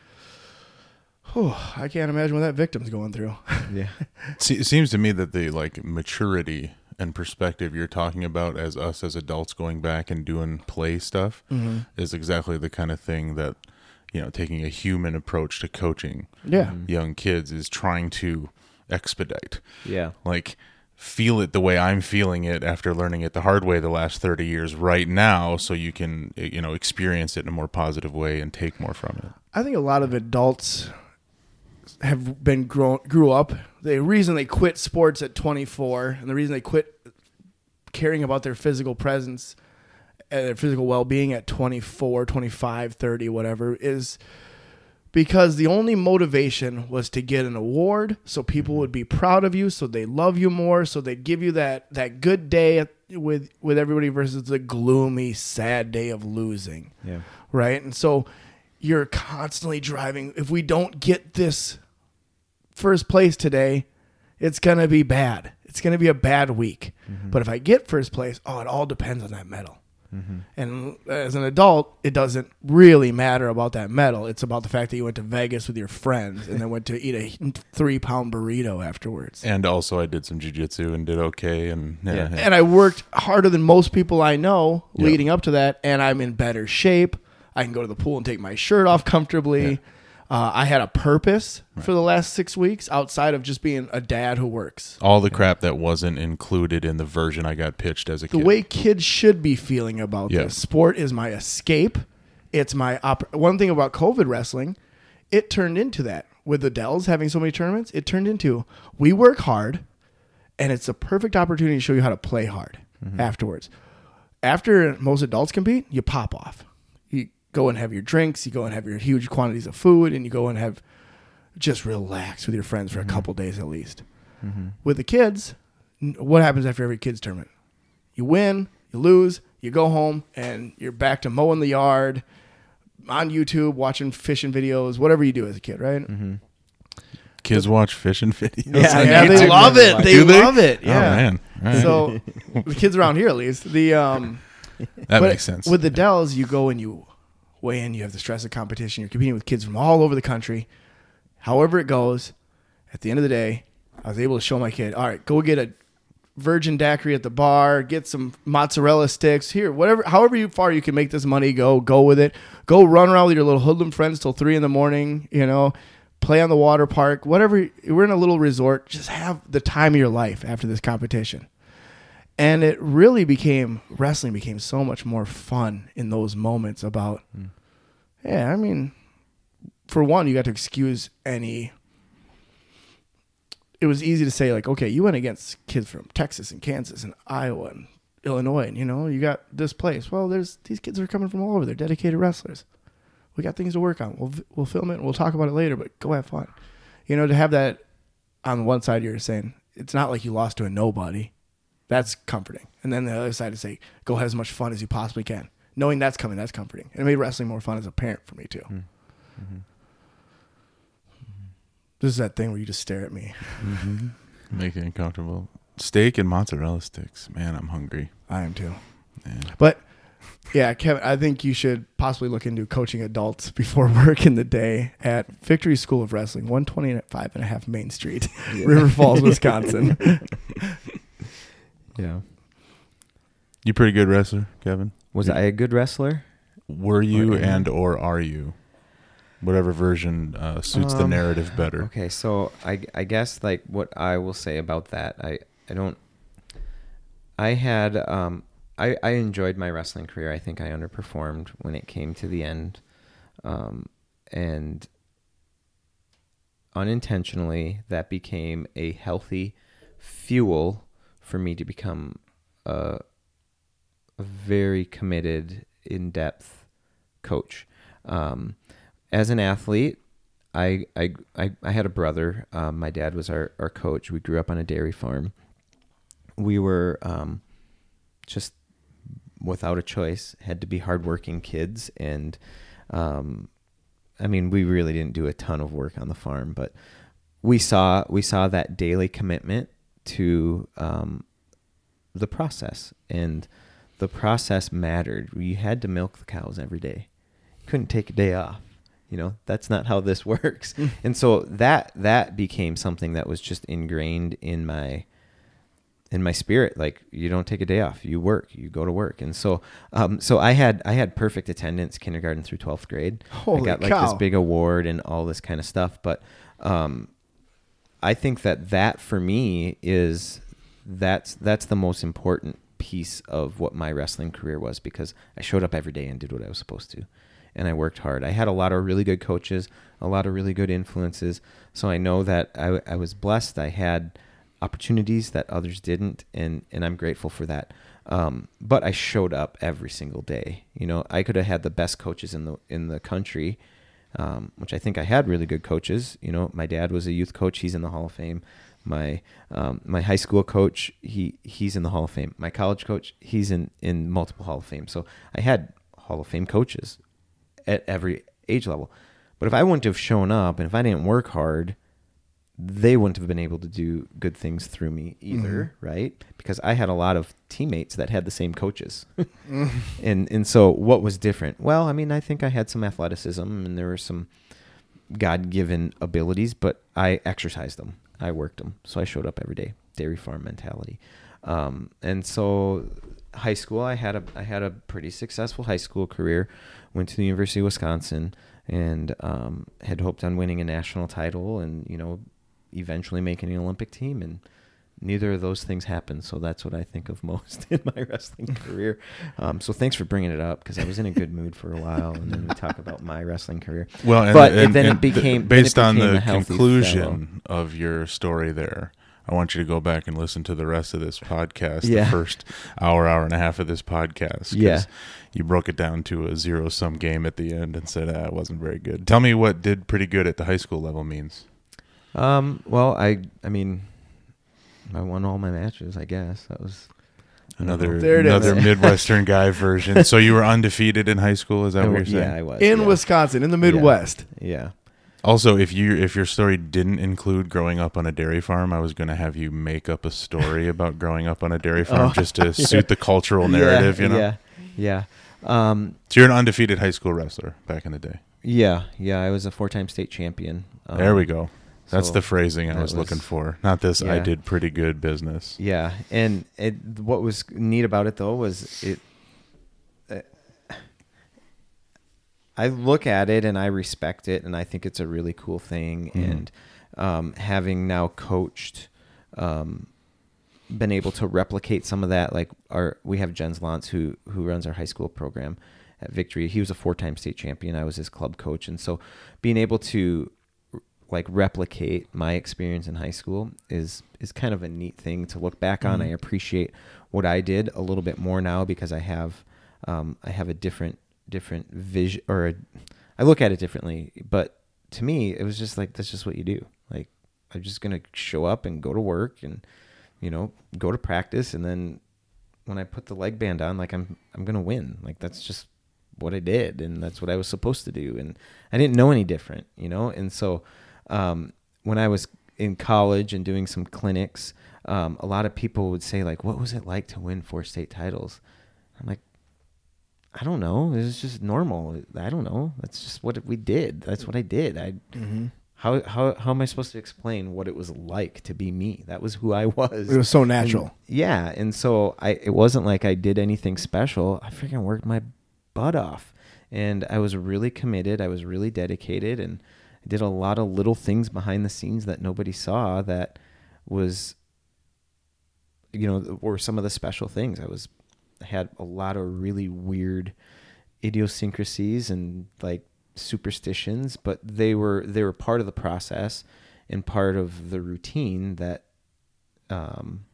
Whew, I can't imagine what that victim's going through. Yeah. See, it seems to me that the like maturity and perspective you're talking about as us as adults going back and doing play stuff mm-hmm. is exactly the kind of thing that you know taking a human approach to coaching yeah. Mm-hmm. young kids is trying to expedite Yeah. like feel it the way I'm feeling it after learning it the hard way the last 30 years right now so you can eh, you know experience it in a more positive way and take more from it. I think a lot of adults have been grown grew up. The reason they quit sports at 24 and the reason they quit caring about their physical presence and their physical well-being at 24, 25, 30, whatever is because the only motivation was to get an award so people would be proud of you so they love you more so they'd give you that that good day with with everybody versus the gloomy sad day of losing Yeah. right? And so you're constantly driving. If we don't get this first place today, it's going to be bad. It's going to be a bad week. Mm-hmm. But if I get first place, oh, it all depends on that medal. Mm-hmm. And as an adult, it doesn't really matter about that medal. It's about the fact that you went to Vegas with your friends and then went to eat a three pound burrito afterwards. And also I did some jujitsu and did okay and yeah, Yeah. yeah. And I worked harder than most people I know Yeah. leading up to that, and I'm in better shape. I can go to the pool and take my shirt off comfortably. Uh, I had a purpose for the last six weeks outside of just being a dad who works. all the crap that wasn't included in the version I got pitched as a The kid. The way kids should be feeling about Yeah. this sport is my escape. It's my op- one thing about COVID wrestling. It turned into that with the Dells having so many tournaments. It turned into we work hard, and it's a perfect opportunity to show you how to play hard afterwards. After most adults compete, you pop off. You go and have your drinks. You go and have your huge quantities of food, and you go and have just relax with your friends for a mm-hmm. couple days at least. Mm-hmm. With the kids, what happens after every kids tournament? You win, you lose, you go home, and you're back to mowing the yard, on YouTube, watching fishing videos, whatever you do as a kid, right? Mm-hmm. Kids watch fishing videos. Yeah, on Yeah, they love it. They, they? love it. Oh man, All right. So the kids around here, at least, the um, that but makes sense. With the Dells, you go and you weigh in. You have the stress of competition. You're competing with kids from all over the country. However it goes, at the end of the day, I was able to show my kid, all right, go get a virgin daiquiri at the bar, get some mozzarella sticks here, whatever, however you far you can make this money go, go with it. Go run around with your little hoodlum friends till three in the morning. You know, play on the water park, whatever. We're in a little resort. Just have the time of your life after this competition and it really became wrestling became so much more fun in those moments about hmm. yeah i mean for one you got to excuse any it was easy to say like okay you went against kids from texas and kansas and iowa and illinois and you know you got this place. Well there's these kids are coming from all over. They're dedicated wrestlers. We got things to work on. We'll we'll film it and we'll talk about it later but go have fun. You know to have that on one side you're saying it's not like you lost to a nobody that's comforting. And then the other side is say, go have as much fun as you possibly can. Knowing that's coming, that's comforting. And it made wrestling more fun as a parent for me too. Mm. Mm-hmm. This is that thing where you just stare at me. Mm-hmm. Make it uncomfortable. Steak and mozzarella sticks. Man, I'm hungry. I am too. Yeah. But yeah, Kevin, I think you should possibly look into coaching adults before work in the day at Victory School of Wrestling, 125 and a half Main Street, River Falls, Wisconsin. Yeah. You pretty good wrestler, Kevin. Was I a good wrestler? Were you Or- and or are you? whatever version uh, suits the Um, narrative better. Okay, so I I guess like what I will say about that, I I don't. I had um I I enjoyed my wrestling career. I think I underperformed when it came to the end, um, and unintentionally that became a healthy fuel for me to become a, a very committed, in depth coach. Um, as an athlete, I, I, I, I had a brother. Um, my dad was our, our coach. We grew up on a dairy farm. We were um, just without a choice, had to be hardworking kids. And um, I mean, we really didn't do a ton of work on the farm, but we saw we saw that daily commitment to um, the process, and the process mattered. You had to milk the cows every day. You couldn't take a day off. You know, that's not how this works. and so that that became something that was just ingrained in my in my spirit like you don't take a day off you work you go to work and so um so i had i had perfect attendance kindergarten through 12th grade Holy i got like cow. this big award and all this kind of stuff but um i think that that for me is that's that's the most important piece of what my wrestling career was because i showed up every day and did what i was supposed to and i worked hard. I had a lot of really good coaches a lot of really good influences so i know that i, I was blessed. I had opportunities that others didn't and and I'm grateful for that. Um, but I showed up every single day. You know I could have had the best coaches in the in the country um, which I think I had really good coaches. You know my dad was a youth coach. He's in the Hall of Fame. My um, my high school coach he he's in the Hall of Fame. My college coach he's in in multiple Hall of Fame. So I had Hall of Fame coaches at every age level. But if I wouldn't have shown up and if I didn't work hard they wouldn't have been able to do good things through me either, right? Because I had a lot of teammates that had the same coaches. and and so what was different? Well, I mean, I think I had some athleticism and there were some God-given abilities, but I exercised them. I worked them. So I showed up every day. Dairy farm mentality. Um, and so high school, I had a I had a pretty successful high school career. Went to the University of Wisconsin and um, had hoped on winning a national title and you know eventually making an Olympic team and neither of those things happened so that's what I think of most in my wrestling career um, so thanks for bringing it up because I was in a good mood for a while and then we talk about my wrestling career Well, and, but and- then and it became then it based on the conclusion of your story there. I want you to go back and listen to the rest of this podcast, Yeah. the first hour, hour and a half of this podcast. Yeah. You broke it down to a zero sum game at the end and said ah, it wasn't very good. Tell me what did pretty good at the high school level means. Um, well I I mean I won all my matches I guess that was Another There it is. another Midwestern guy version. So you were undefeated in high school, is that I what you're saying? yeah I was in yeah. Wisconsin, in the Midwest. yeah Also, if you if your story didn't include growing up on a dairy farm, I was going to have you make up a story about growing up on a dairy farm Oh, just to suit the cultural narrative, yeah, you know. yeah yeah um, So you're an undefeated high school wrestler back in the day. Yeah, yeah, I was a four-time state champion. Um, there we go. That's so the phrasing I that was, looking for. Not this. I did pretty good business. Yeah, and it, what was neat about it though was it. uh, I look at it and I respect it, and I think it's a really cool thing. Mhm. And um, having now coached, um, been able to replicate some of that. Like our, we have Jens Lantz who who runs our high school program at Victory. He was a four-time state champion. I was his club coach, and so being able to like replicate my experience in high school is is kind of a neat thing to look back on. Mhm. I appreciate what I did a little bit more now because I have um, I have a different different vision or a, I look at it differently. But to me, it was just like that's just what you do. Like I'm just gonna show up and go to work and you know go to practice and then when I put the leg band on, like I'm I'm gonna win. Like that's just what I did and that's what I was supposed to do and I didn't know any different, you know. And so um, when I was in college and doing some clinics, um, a lot of people would say like, "What was it like to win four state titles?" I'm like, I don't know. It was just normal. I don't know. That's just what we did. That's what I did. I Mm-hmm. how how how am I supposed to explain what it was like to be me? That was who I was. It was so natural. And- yeah, and so I it wasn't like I did anything special. I freaking worked my butt off. and I was really committed. I was really dedicated, and I did a lot of little things behind the scenes that nobody saw. That was, you know, were some of the special things. I was had a lot of really weird idiosyncrasies and like superstitions, but they were they were part of the process and part of the routine that um,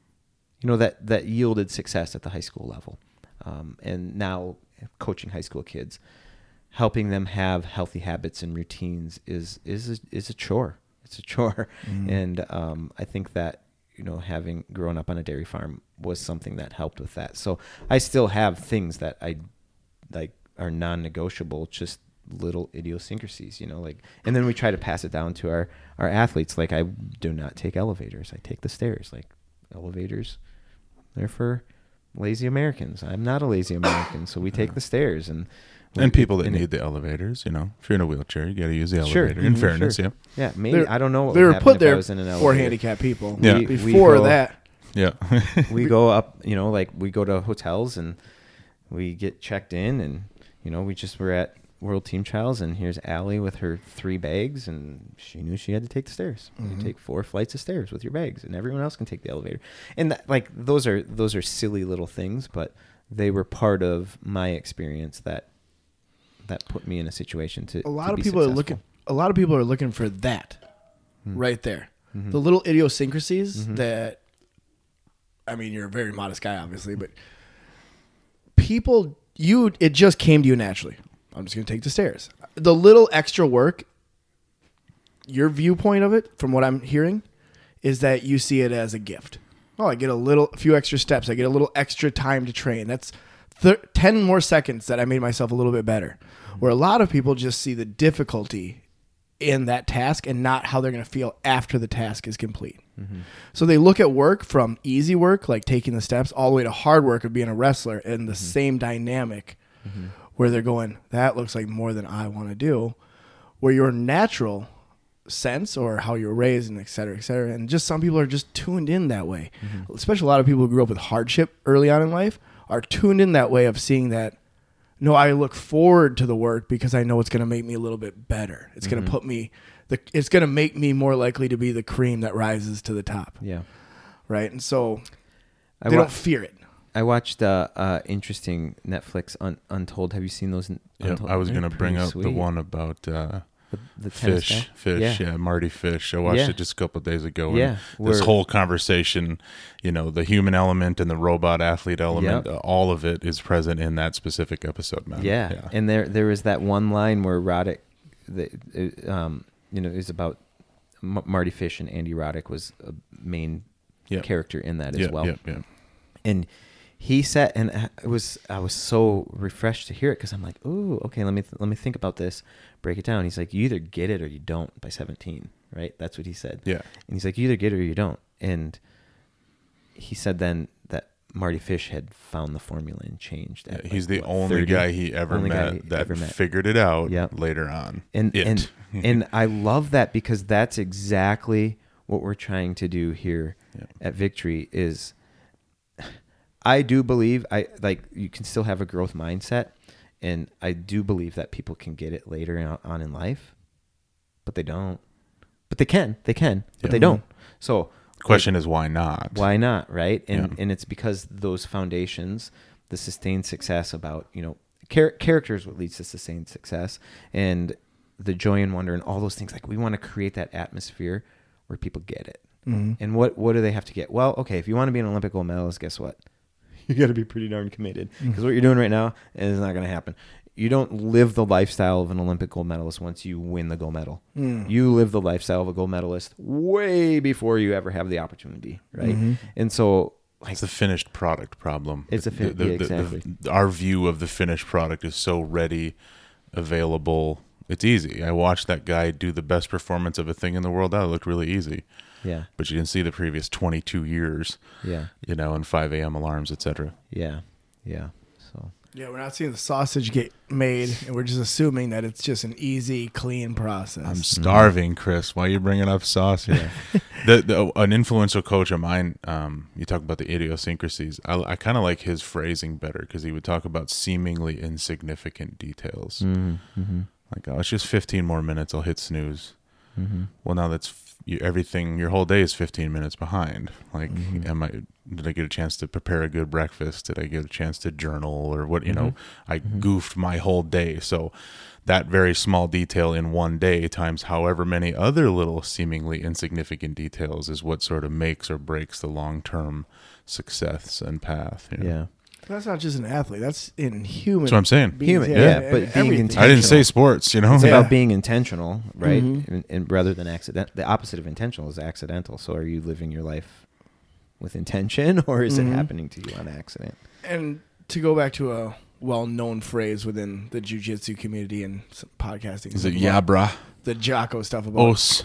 you know that that yielded success at the high school level. Um, and now coaching high school kids, helping them have healthy habits and routines is is a, is a chore. It's a chore, Mm-hmm. and um, I think that you know having grown up on a dairy farm was something that helped with that. So I still have things that I like are non-negotiable, just little idiosyncrasies, you know, like and then we try to pass it down to our our athletes like I do not take elevators. I take the stairs. Like elevators they're for lazy Americans. I'm not a lazy American, so we take the stairs and And people that and- need the elevators, you know, if you're in a wheelchair, you got to use the elevator. Sure. elevator. In Mhm, fairness, sure. yeah, Yeah, maybe They're- I don't know what they would were happen put if I there was in an for elevator. handicapped people. Yeah. We- we Before go- that, yeah. we go up, you know, like we go to hotels and we get checked in, and you know, we just were at World Team Trials, and here's Allie with her three bags, and she knew she had to take the stairs. You take four flights of stairs with your bags, and everyone else can take the elevator. And that, like those are those are silly little things, but they were part of my experience that that put me in a situation to a lot to of people are looking. A lot of people are looking for that Hmm. right there. Mhm. The little idiosyncrasies Mhm. that. I mean, you're a very modest guy, obviously, but people, you, it just came to you naturally. I'm just going to take the stairs. The little extra work, your viewpoint of it, from what I'm hearing, is that you see it as a gift. Oh, I get a little, a few extra steps. I get a little extra time to train. That's thir- 10 more seconds that I made myself a little bit better. Where a lot of people just see the difficulty in that task and not how they're going to feel after the task is complete. Mm-hmm. So they look at work from easy work, like taking the steps, all the way to hard work of being a wrestler and the mm-hmm. same dynamic mm-hmm. where they're going, that looks like more than I want to do. Where your natural sense or how you're raised and et cetera, et cetera. And just some people are just tuned in that way. Especially a lot of people who grew up with hardship early on in life are tuned in that way of seeing that no, I look forward to the work because I know it's going to make me a little bit better. It's going to put me the it's going to make me more likely to be the cream that rises to the top, Yeah, right? And so I they wa- don't fear it. I watched uh, uh interesting Netflix Un- Untold. Have you seen those? n- Yeah, Untold? I was going to bring pretty up the one about uh, the, the tennis fish, fish, yeah. Yeah. Mardy Fish. I watched Yeah. it just a couple of days ago. and Yeah, this whole conversation, you know, the human element and the robot athlete element, Yep. uh, all of it is present in that specific episode, man. Yeah. and there there was that one line where Roddick, the, uh, um, you know, is about M- Mardy Fish and Andy Roddick was a main Yeah. character in that as yeah, well. yeah, yeah. and he said and uh, it was i was so refreshed to hear it because i'm like ooh okay let me th- let me think about this break it down he's like you either get it or you don't by 17 right that's what he said Yeah. and he's like you either get it or you don't and he said then that mardy fish had found the formula and changed Yeah, he's like, the what, only 30? guy he ever Only met he that ever met. figured it out Yep. later on. and It. and and I love that because that's exactly what we're trying to do here at Victory is I do believe I like you can still have a growth mindset and I do believe that people can get it later on- in life but they don't but they can they can but Yeah. they don't so Question is why not? why not right and Yeah. and it's because those foundations the sustained success about you know char- character is what leads to sustained success and the joy and wonder and all those things like we want to create that atmosphere where people get it Mhm. and what what do they have to get well okay if you want to be an olympic gold medalist guess what you got to be pretty darn committed because what you're doing right now is not going to happen you don't live the lifestyle of an olympic gold medalist once you win the gold medal Mm. you live the lifestyle of a gold medalist way before you ever have the opportunity right Mhm. and so like It's the finished product problem. It's a fin- The- the- yeah, the- the- our view of the finished product is so ready, available. It's easy. I watched that guy do the best performance of a thing in the world. That looked really easy, yeah but you didn't see the previous 22 years, yeah you know, and 5 a.m. alarms, etc. yeah yeah so Yeah, we're not seeing the sausage get made, and we're just assuming that it's just an easy, clean process. I'm starving, Chris. Why are you bringing up sauce here? the, the, an influential coach of mine, um, you talk about the idiosyncrasies. I, I kind of like his phrasing better because he would talk about seemingly insignificant details. Mm-hmm. Like, oh, it's just 15 more minutes. I'll hit snooze. Mm-hmm. Well, now that's f- you, everything. Your whole day is 15 minutes behind. Like, Mhm. am I? Did I get a chance to prepare a good breakfast? Did I get a chance to journal or what? You know, I Mhm. goofed my whole day. So that very small detail in one day times however many other little seemingly insignificant details is what sort of makes or breaks the long term success and path. you know? Yeah. That's not just an athlete. That's in human. That's what I'm saying. beings, Human, yeah, yeah, and but being everything. intentional. I didn't say sports, you know? It's Yeah. about being intentional, right? Mhm. And, and rather than accident, the opposite of intentional is accidental. So, are you living your life with intention, or is Mhm. it happening to you on accident? And to go back to a well-known phrase within the jujitsu community and some podcasting, Is it stuff yeah, about brah? the Jocko stuff about Os.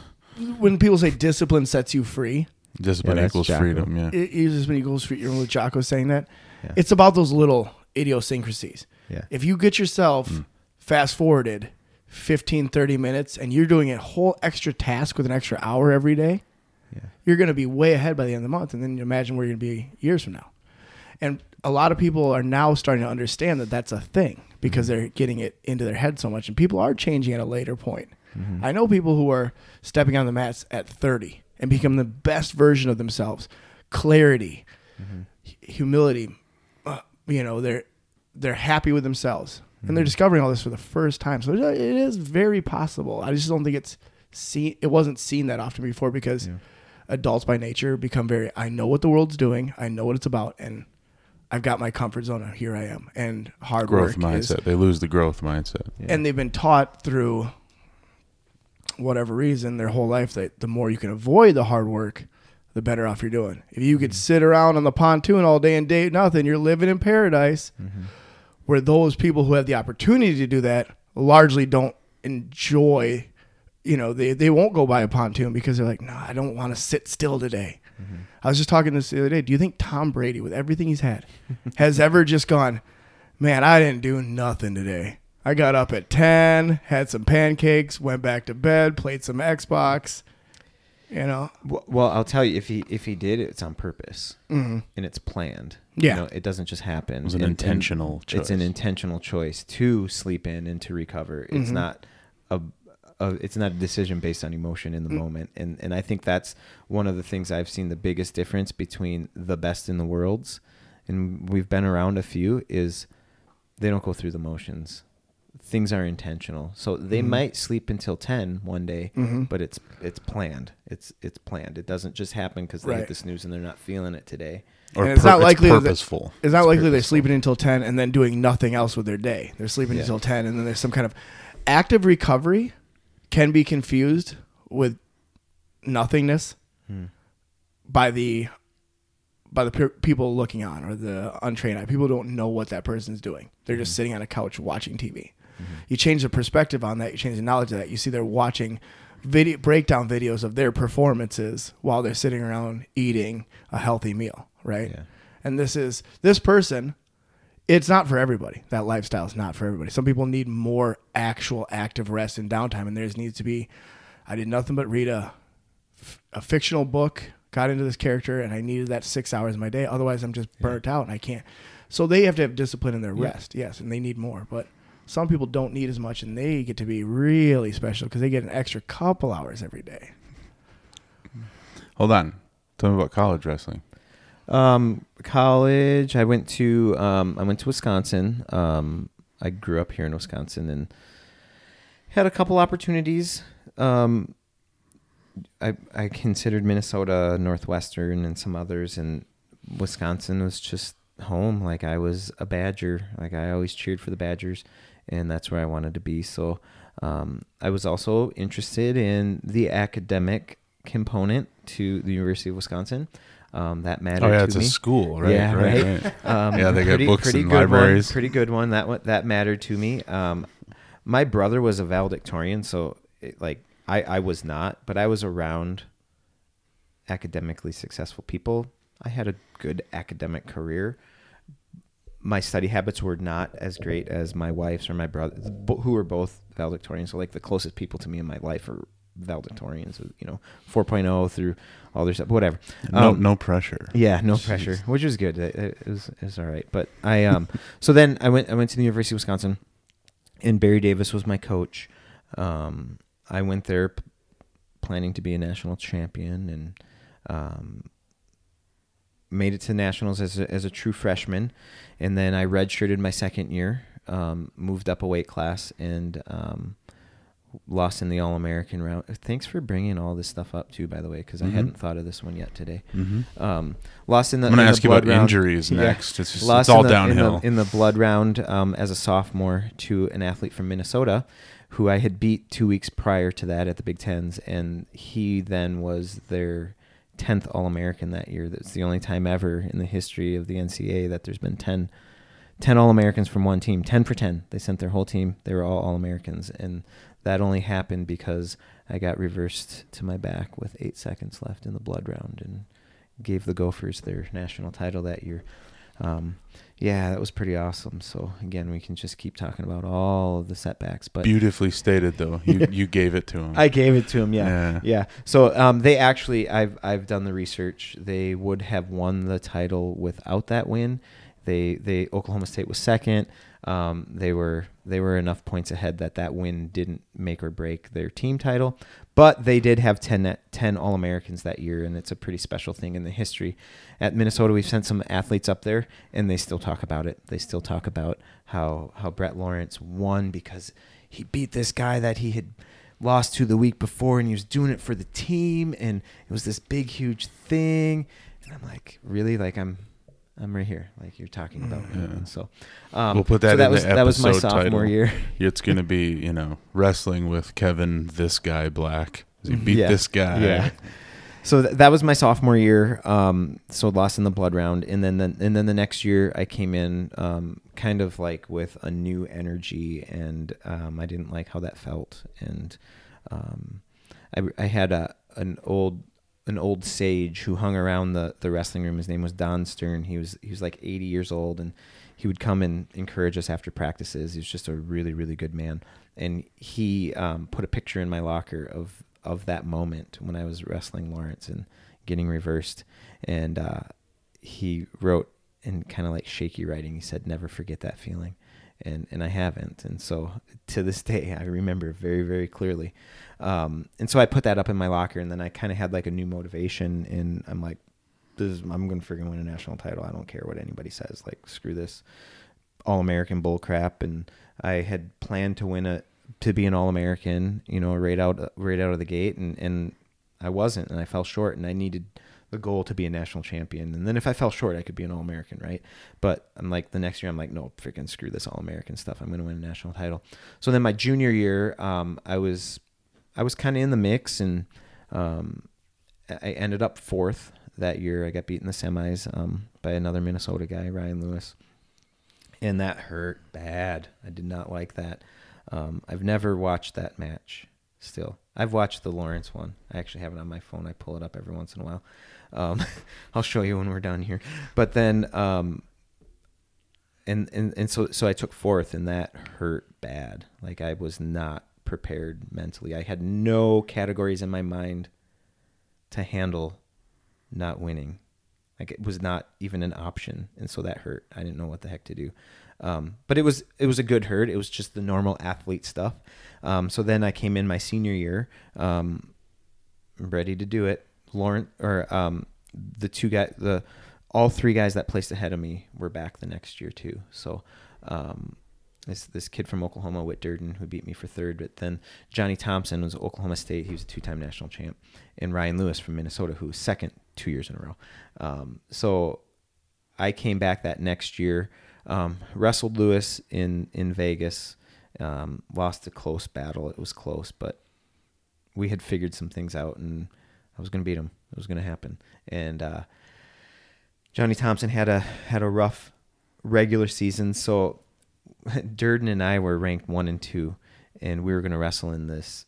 when people say discipline sets you free, Discipline Yeah, that's equals Jocko. freedom. Yeah. it uses when equals free. You remember Jocko saying that? Yeah. It's about those little idiosyncrasies. Yeah. If you get yourself Mm. fast forwarded 15, 30 minutes and you're doing a whole extra task with an extra hour every day, Yeah. you're going to be way ahead by the end of the month. And then you imagine where you're going to be years from now. And a lot of people are now starting to understand that that's a thing because they're getting it into their head so much. And people are changing at a later point. Mhm. I know people who are stepping on the mats at 30 and become the best version of themselves. Clarity, Mhm. hu- humility, you know, they're they're happy with themselves and they're Mhm. discovering all this for the first time. So it it is very possible. I just don't think it's seen. It wasn't seen that often before because Yeah. adults by nature become very. I know what the world's doing. I know what it's about, and I've got my comfort zone. And here I am, and hard Growth work is mindset. They lose the growth mindset. Yeah. and they've been taught through whatever reason their whole life that the more you can avoid the hard work the better off you're doing. If you could sit around on the pontoon all day and do nothing you're living in paradise. Mhm. where those people who have the opportunity to do that largely don't enjoy you know they, they won't go by a pontoon because they're like no i don't want to sit still today. Mhm. i was just talking this the other day. Do you think tom brady with everything he's had has ever just gone man i didn't do nothing today. I got up at 10 had some pancakes went back to bed played some xbox you know Well, well, I'll tell you if he if he did, it's on purpose mm and it's planned. Yeah. You know, it doesn't just happen. It was an And- and intentional It's an intentional choice to sleep in and to recover. It's Mhm. not a, a it's not a decision based on emotion in the Mm. moment. And and I think that's one of the things I've seen the biggest difference between the best in the worlds and we've been around a few is they don't go through the motions. Things are intentional. So they Mhm. might sleep until 10 one day, Mhm. but it's it's planned. It's it's planned. It doesn't just happen because they Right. hit the snooze and they're not feeling it today. Or And it's not likely that- purposeful. it's not It's likely they're sleeping until 10 and then doing nothing else with their day they're sleeping Yeah. until 10 and then there's some kind of active recovery can be confused with nothingness Hmm. by the by the pe- people looking on or the untrained eye. People don't know what that person's doing. They're just Mhm. sitting on a couch watching TV. Mhm. You change the perspective on that. You change the knowledge of that. You see they're watching video breakdown videos of their performances while they're sitting around eating a healthy meal, right? Yeah. And this is this person. It's not for everybody. That lifestyle is not for everybody. Some people need more actual active rest and downtime, and there's needs to be. I did nothing but read a a fictional book, got into this character, and I needed that six hours of my day. Otherwise, I'm just Yeah. burnt out and I can't. So they have to have discipline in their Yeah. rest, yes, and they need more. But some people don't need as much, and they get to be really special because they get an extra couple hours every day. Hold on. Tell me about college wrestling. Um, college. I went to um, I went to Wisconsin. Um, I grew up here in Wisconsin and had a couple opportunities. Um, I I considered Minnesota, Northwestern, and some others, and Wisconsin was just home. Like I was a Badger. Like I always cheered for the Badgers, and that's where I wanted to be. So um, I was also interested in the academic component to the University of Wisconsin. Um, that mattered Oh yeah, to it's me. a school, right? Yeah, right. right. right. Um, Yeah, they got books and good libraries. One, pretty good one. That one that mattered to me. Um, my brother was a valedictorian, so it, like I, I was not, but I was around academically successful people. I had a good academic career. My study habits were not as great as my wife's or my brother, who were both valedictorians. So like the closest people to me in my life are valedictorians. You know, 4.0 through all their stuff, whatever. No, Um, no pressure. yeah, no Jeez. pressure, which was good. It, it was it was all right. But I um so then I went I went to the University of Wisconsin, and Barry Davis was my coach. Um, I went there p- planning to be a national champion and um, made it to nationals as a, as a true freshman, and then I redshirted my second year. Um, moved up a weight class and um, lost in the All American round. Thanks for bringing all this stuff up too, by the way, because Mhm. I hadn't thought of this one yet today. Mm-hmm. Um, lost in the. I'm going in to ask you about round. injuries Yeah. next. It's, just, Lost it's all in the, downhill. in the, in the blood round um, as a sophomore to an athlete from Minnesota, who I had beat two weeks prior to that at the Big Tens, and he then was their tenth All American that year. That's the only time ever in the history of the NCAA that there's been 10, 10 All Americans from one team. Ten for ten. They sent their whole team. They were all All Americans, and that only happened because I got reversed to my back with eight seconds left in the blood round and gave the Gophers their national title that year. Um, yeah, that was pretty awesome. So again, we can just keep talking about all of the setbacks, but Beautifully stated, though. You you gave it to him. I gave it to him. Yeah, Yeah. yeah. So um, they actually, I've I've done the research. They would have won the title without that win. They they Oklahoma State was second. Um, they were they were enough points ahead that that win didn't make or break their team title, but they did have 10, 10 All Americans that year, and it's a pretty special thing in the history. At Minnesota, we've sent some athletes up there, and they still talk about it. They still talk about how how Brett Lawrence won because he beat this guy that he had lost to the week before, and he was doing it for the team, and it was this big, huge thing. And I'm like, really? Like I'm. I'm right here, like you're talking about. Yeah. So, um, We'll put that so that in was that was my sophomore title. year. It's going to be, you know, wrestling with Kevin, this guy, Black. He beat. Yeah. this guy. Yeah. So th- that was my sophomore year. Um, so lost in the blood round, and then the, and then the next year I came in, um, kind of like with a new energy, and um, I didn't like how that felt, and um, I, I had a an old an old sage who hung around the, the wrestling room. His name was Don Stern. He was he was like 80 years old, and he would come and encourage us after practices. He was just a really really good man, and he um, put a picture in my locker of of that moment when I was wrestling Lawrence and getting reversed, and uh, he wrote in kind of like shaky writing. He said, "Never forget that feeling." And, and I haven't, and so to this day I remember very very clearly, um, and so I put that up in my locker, and then I kind of had like a new motivation, and I'm like, this is, I'm gonna freaking win a national title. I don't care what anybody says. Like screw this all American bull crap. And I had planned to win a to be an all American, you know, right out right out of the gate, and and I wasn't, and I fell short, and I needed the goal to be a national champion. And then if I fell short, I could be an all American, right? But I'm like the next year, I'm like, no, freaking screw this all American stuff. I'm gonna win a national title. So then my junior year, um, I was I was kind of in the mix, and um, I ended up fourth that year. I got beat in the semis um, by another Minnesota guy, Ryan Lewis, and that hurt bad. I did not like that. Um, I've never watched that match. Still, I've watched the Lawrence one. I actually have it on my phone. I pull it up every once in a while. Um, I'll show you when we're done here. But then, um, and and and so so I took fourth, and that hurt bad. Like I was not prepared mentally. I had no categories in my mind to handle not winning. Like it was not even an option, and so that hurt. I didn't know what the heck to do. Um, but it was it was a good hurt. It was just the normal athlete stuff. Um, so then I came in my senior year, um, ready to do it. Lauren or um, the two guys, the all three guys that placed ahead of me were back the next year too. So um, this this kid from Oklahoma, Whit Durden, who beat me for third, but then Johnny Thompson was Oklahoma State. He was a two-time national champ, and Ryan Lewis from Minnesota, who was second two years in a row. Um, so I came back that next year, um, wrestled Lewis in in Vegas, um, lost a close battle. It was close, but we had figured some things out, and I was going to beat him. It was going to happen, and uh, Johnny Thompson had a had a rough regular season, so Durden and I were ranked one and two, and we were going to wrestle in this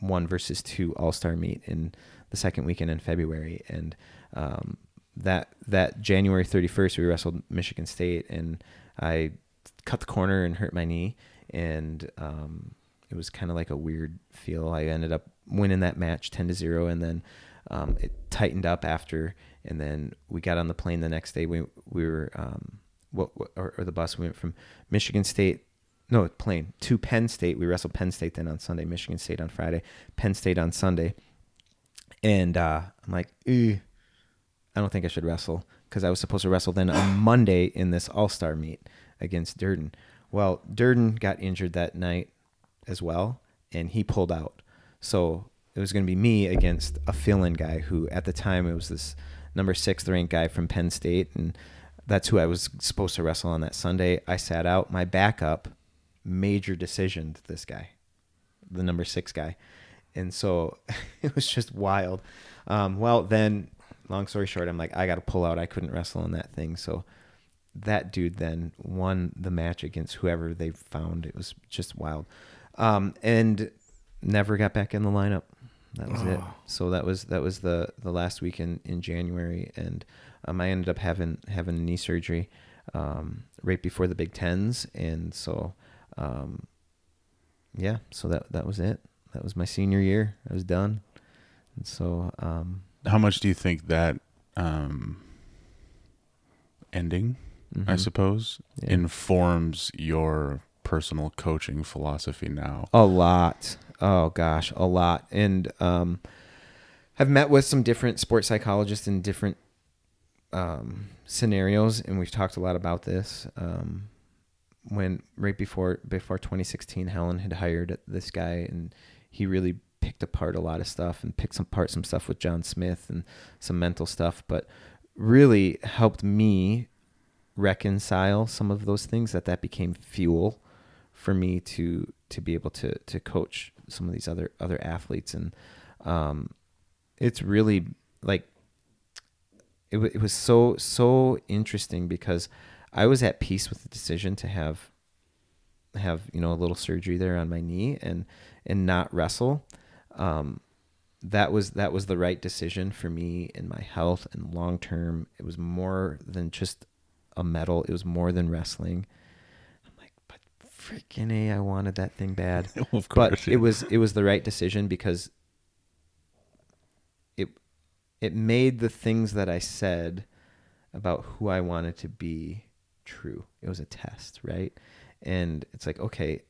one versus two All Star meet in the second weekend in February, and um, that that January 31st, we wrestled Michigan State, and I cut the corner and hurt my knee, and um, it was kind of like a weird feel. I ended up winning that match 10 to zero, and then um, it tightened up after, and then we got on the plane the next day. We we were um, what, what or, or the bus. We went from Michigan State no plane to Penn State. We wrestled Penn State then on Sunday, Michigan State on Friday, Penn State on Sunday, and uh, I'm like, I don't think I should wrestle because I was supposed to wrestle then on Monday in this All Star meet against Durden. Well, Durden got injured that night as well, and he pulled out. So it was going to be me against a fill-in guy who, at the time, it was this number six ranked guy from Penn State, and that's who I was supposed to wrestle on that Sunday. I sat out. My backup major decision to this guy, the number six guy, and so it was just wild. Um, well, then, long story short, I'm like, I got to pull out. I couldn't wrestle on that thing, so that dude then won the match against whoever they found. It was just wild, um, and never got back in the lineup. That was oh. it. So that was that was the the last week in, in January, and um, I ended up having having knee surgery um, right before the Big Tens, and so um, yeah, so that that was it. That was my senior year. I was done, and so. Um, How much do you think that um, ending, mm-hmm. I suppose, yeah. informs your personal coaching philosophy now? A lot. Oh gosh, a lot. And um, I've met with some different sports psychologists in different um, scenarios, and we've talked a lot about this. Um, when right before before 2016, Helen had hired this guy, and he really picked apart a lot of stuff and picked apart some stuff with John Smith and some mental stuff, but really helped me reconcile some of those things that that became fuel for me to to be able to to coach some of these other other athletes and um, it's really like it, it was so so interesting because I was at peace with the decision to have have you know a little surgery there on my knee and and not wrestle. Um, that was that was the right decision for me and my health and long term. It was more than just a medal. It was more than wrestling. I'm like, but freaking a, I wanted that thing bad. of course, but yeah. it was it was the right decision because it made the things that I said about who I wanted to be true. It was a test, right? And it's like, okay,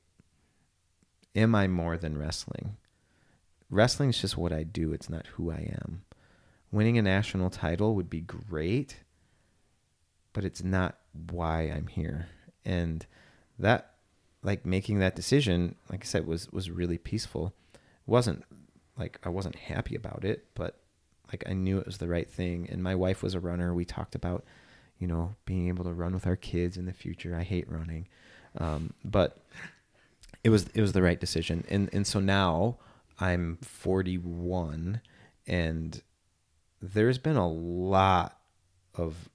am I more than wrestling? Wrestling is just what I do, it's not who I am. Winning a national title would be great, but it's not why I'm here. And that like making that decision, like I said, was was really peaceful. It wasn't like I wasn't happy about it, but like I knew it was the right thing. And my wife was a runner. We talked about you know, being able to run with our kids in the future. I hate running, um, but it was it was the right decision. And and so now I'm 41, and there's been a lot of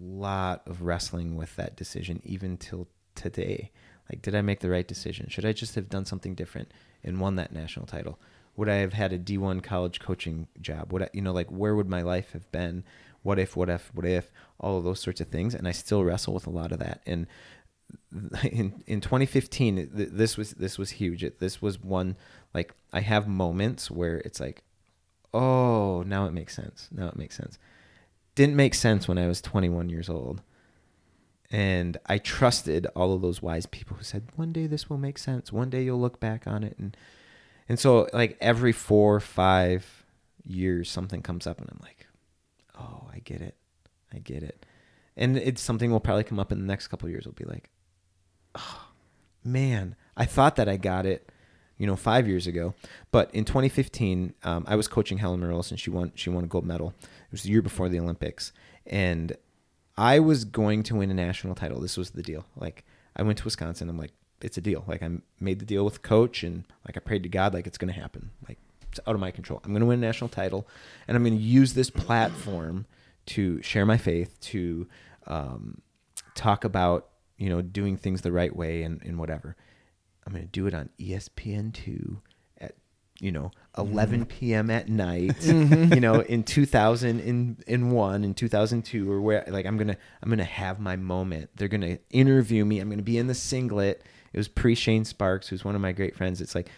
lot of wrestling with that decision even till today. Like, did I make the right decision? Should I just have done something different and won that national title? Would I have had a D1 college coaching job? Would I, you know, like where would my life have been what if, what if, what if, all of those sorts of things. And I still wrestle with a lot of that. And in in 2015, this was this was huge. this was one like I have moments where it's like, oh, now it makes sense. Now it makes sense. Didn't make sense when I was 21 years old. And I trusted all of those wise people who said, one day this will make sense. One day you'll look back on it. And and so like every four, five years, something comes up and I'm like, oh, I get it. I get it. And it's something will probably come up in the next couple years. Will be like, oh, man, I thought that I got it, you know, five years ago. But in 2015, um, I was coaching Helen Maroulis, and she won. She won a gold medal. It was the year before the Olympics, and I was going to win a national title. This was the deal. Like I went to Wisconsin. I'm like, it's a deal. Like I made the deal with the coach, and like I prayed to God, like it's going to happen. Like it's out of my control. I'm going to win a national title, and I'm going to use this platform to share my faith, to um, talk about you know doing things the right way and, and whatever. I'm going to do it on ESPN two at you know 11 p.m. at night, you know, in 2000 in in one in 2002 or where like I'm gonna I'm gonna have my moment. They're gonna interview me. I'm gonna be in the singlet. It was pre Shane Sparks, who's one of my great friends. It's like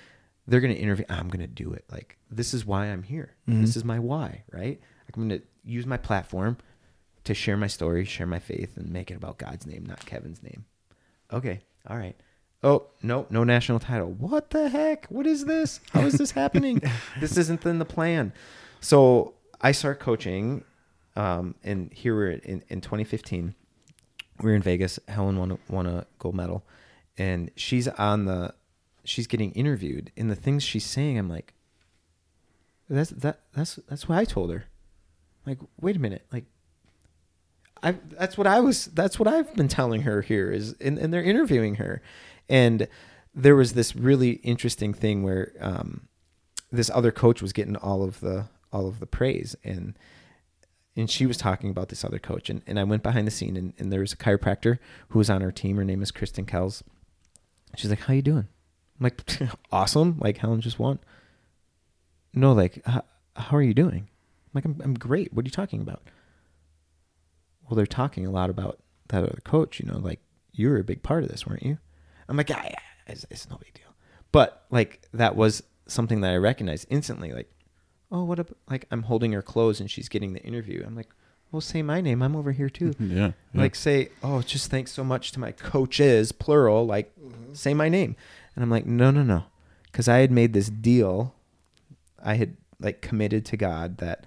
they're gonna interview. I'm gonna do it. Like this is why I'm here. This is my why. Right. I'm gonna use my platform to share my story, share my faith, and make it about God's name, not Kevin's name. Okay. All right. Oh, no, no national title. What the heck? What is this? How is this happening? this isn't in the plan. So I start coaching, um, and here we're in, in 2015. We are in Vegas. Helen won, won a gold medal, and she's on the, she's getting interviewed. And the things she's saying, I'm like, that's that that's that's what I told her. Like, wait a minute, like I that's what I was that's what I've been telling her here is and, and they're interviewing her. And there was this really interesting thing where um, this other coach was getting all of the all of the praise and and she was talking about this other coach and, and I went behind the scene and, and there was a chiropractor who was on her team. Her name is Kristen Kells. She's like, How you doing? I'm like, awesome. Like Helen just won. No, like, how, are you doing? I'm like, I'm, I'm great. What are you talking about? well, they're talking a lot about that other coach. You know, like you were a big part of this, weren't you? I'm like, yeah, yeah it's, it's no big deal. But like that was something that I recognized instantly. Like, oh, what? A, like I'm holding her clothes and she's getting the interview. I'm like, well, say my name. I'm over here too. Mm-hmm. Yeah. yeah. Like say, oh, just thanks so much to my coaches, plural. Like, say my name. And I'm like, no, no, no, because I had made this deal. I had like committed to God that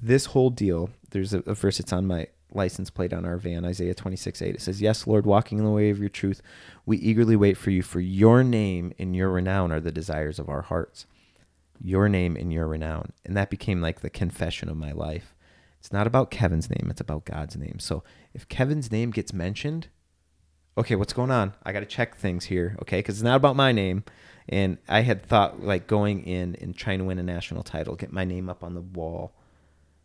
this whole deal. There's a, a verse. It's on my license plate on our van, Isaiah 26, 8. It says, Yes, Lord, walking in the way of your truth, we eagerly wait for you, for your name and your renown are the desires of our hearts. Your name and your renown. And that became like the confession of my life. It's not about Kevin's name, it's about God's name. So if Kevin's name gets mentioned, okay, what's going on? I got to check things here, okay? Because it's not about my name. And I had thought like going in and trying to win a national title, get my name up on the wall.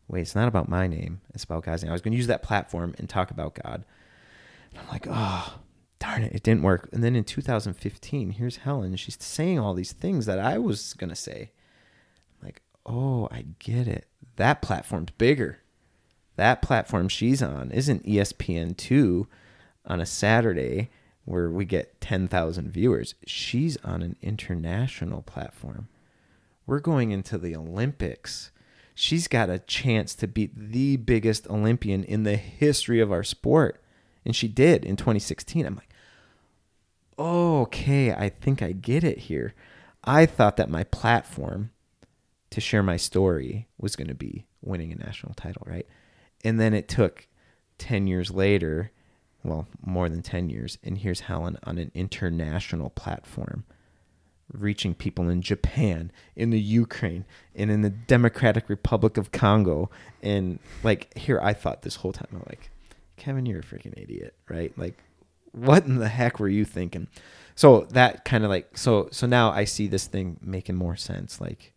Wait, it's not about my name. It's about God's name. I was going to use that platform and talk about God. And I'm like, oh, darn it, it didn't work. And then in 2015, here's Helen. She's saying all these things that I was going to say. I'm like, oh, I get it. That platform's bigger. That platform she's on isn't E ESPN2 on a Saturday where we get 10,000 viewers. She's on an international platform. We're going into the Olympics. She's got a chance to beat the biggest Olympian in the history of our sport. And she did in 2016. I'm like, okay, I think I get it here. I thought that my platform to share my story was going to be winning a national title, right? And then it took 10 years later, well, more than 10 years, and here's Helen on an international platform reaching people in Japan, in the Ukraine, and in the Democratic Republic of Congo. And like here I thought this whole time, I'm like, Kevin, you're a freaking idiot, right? Like what in the heck were you thinking? So that kind of like so so now I see this thing making more sense. Like,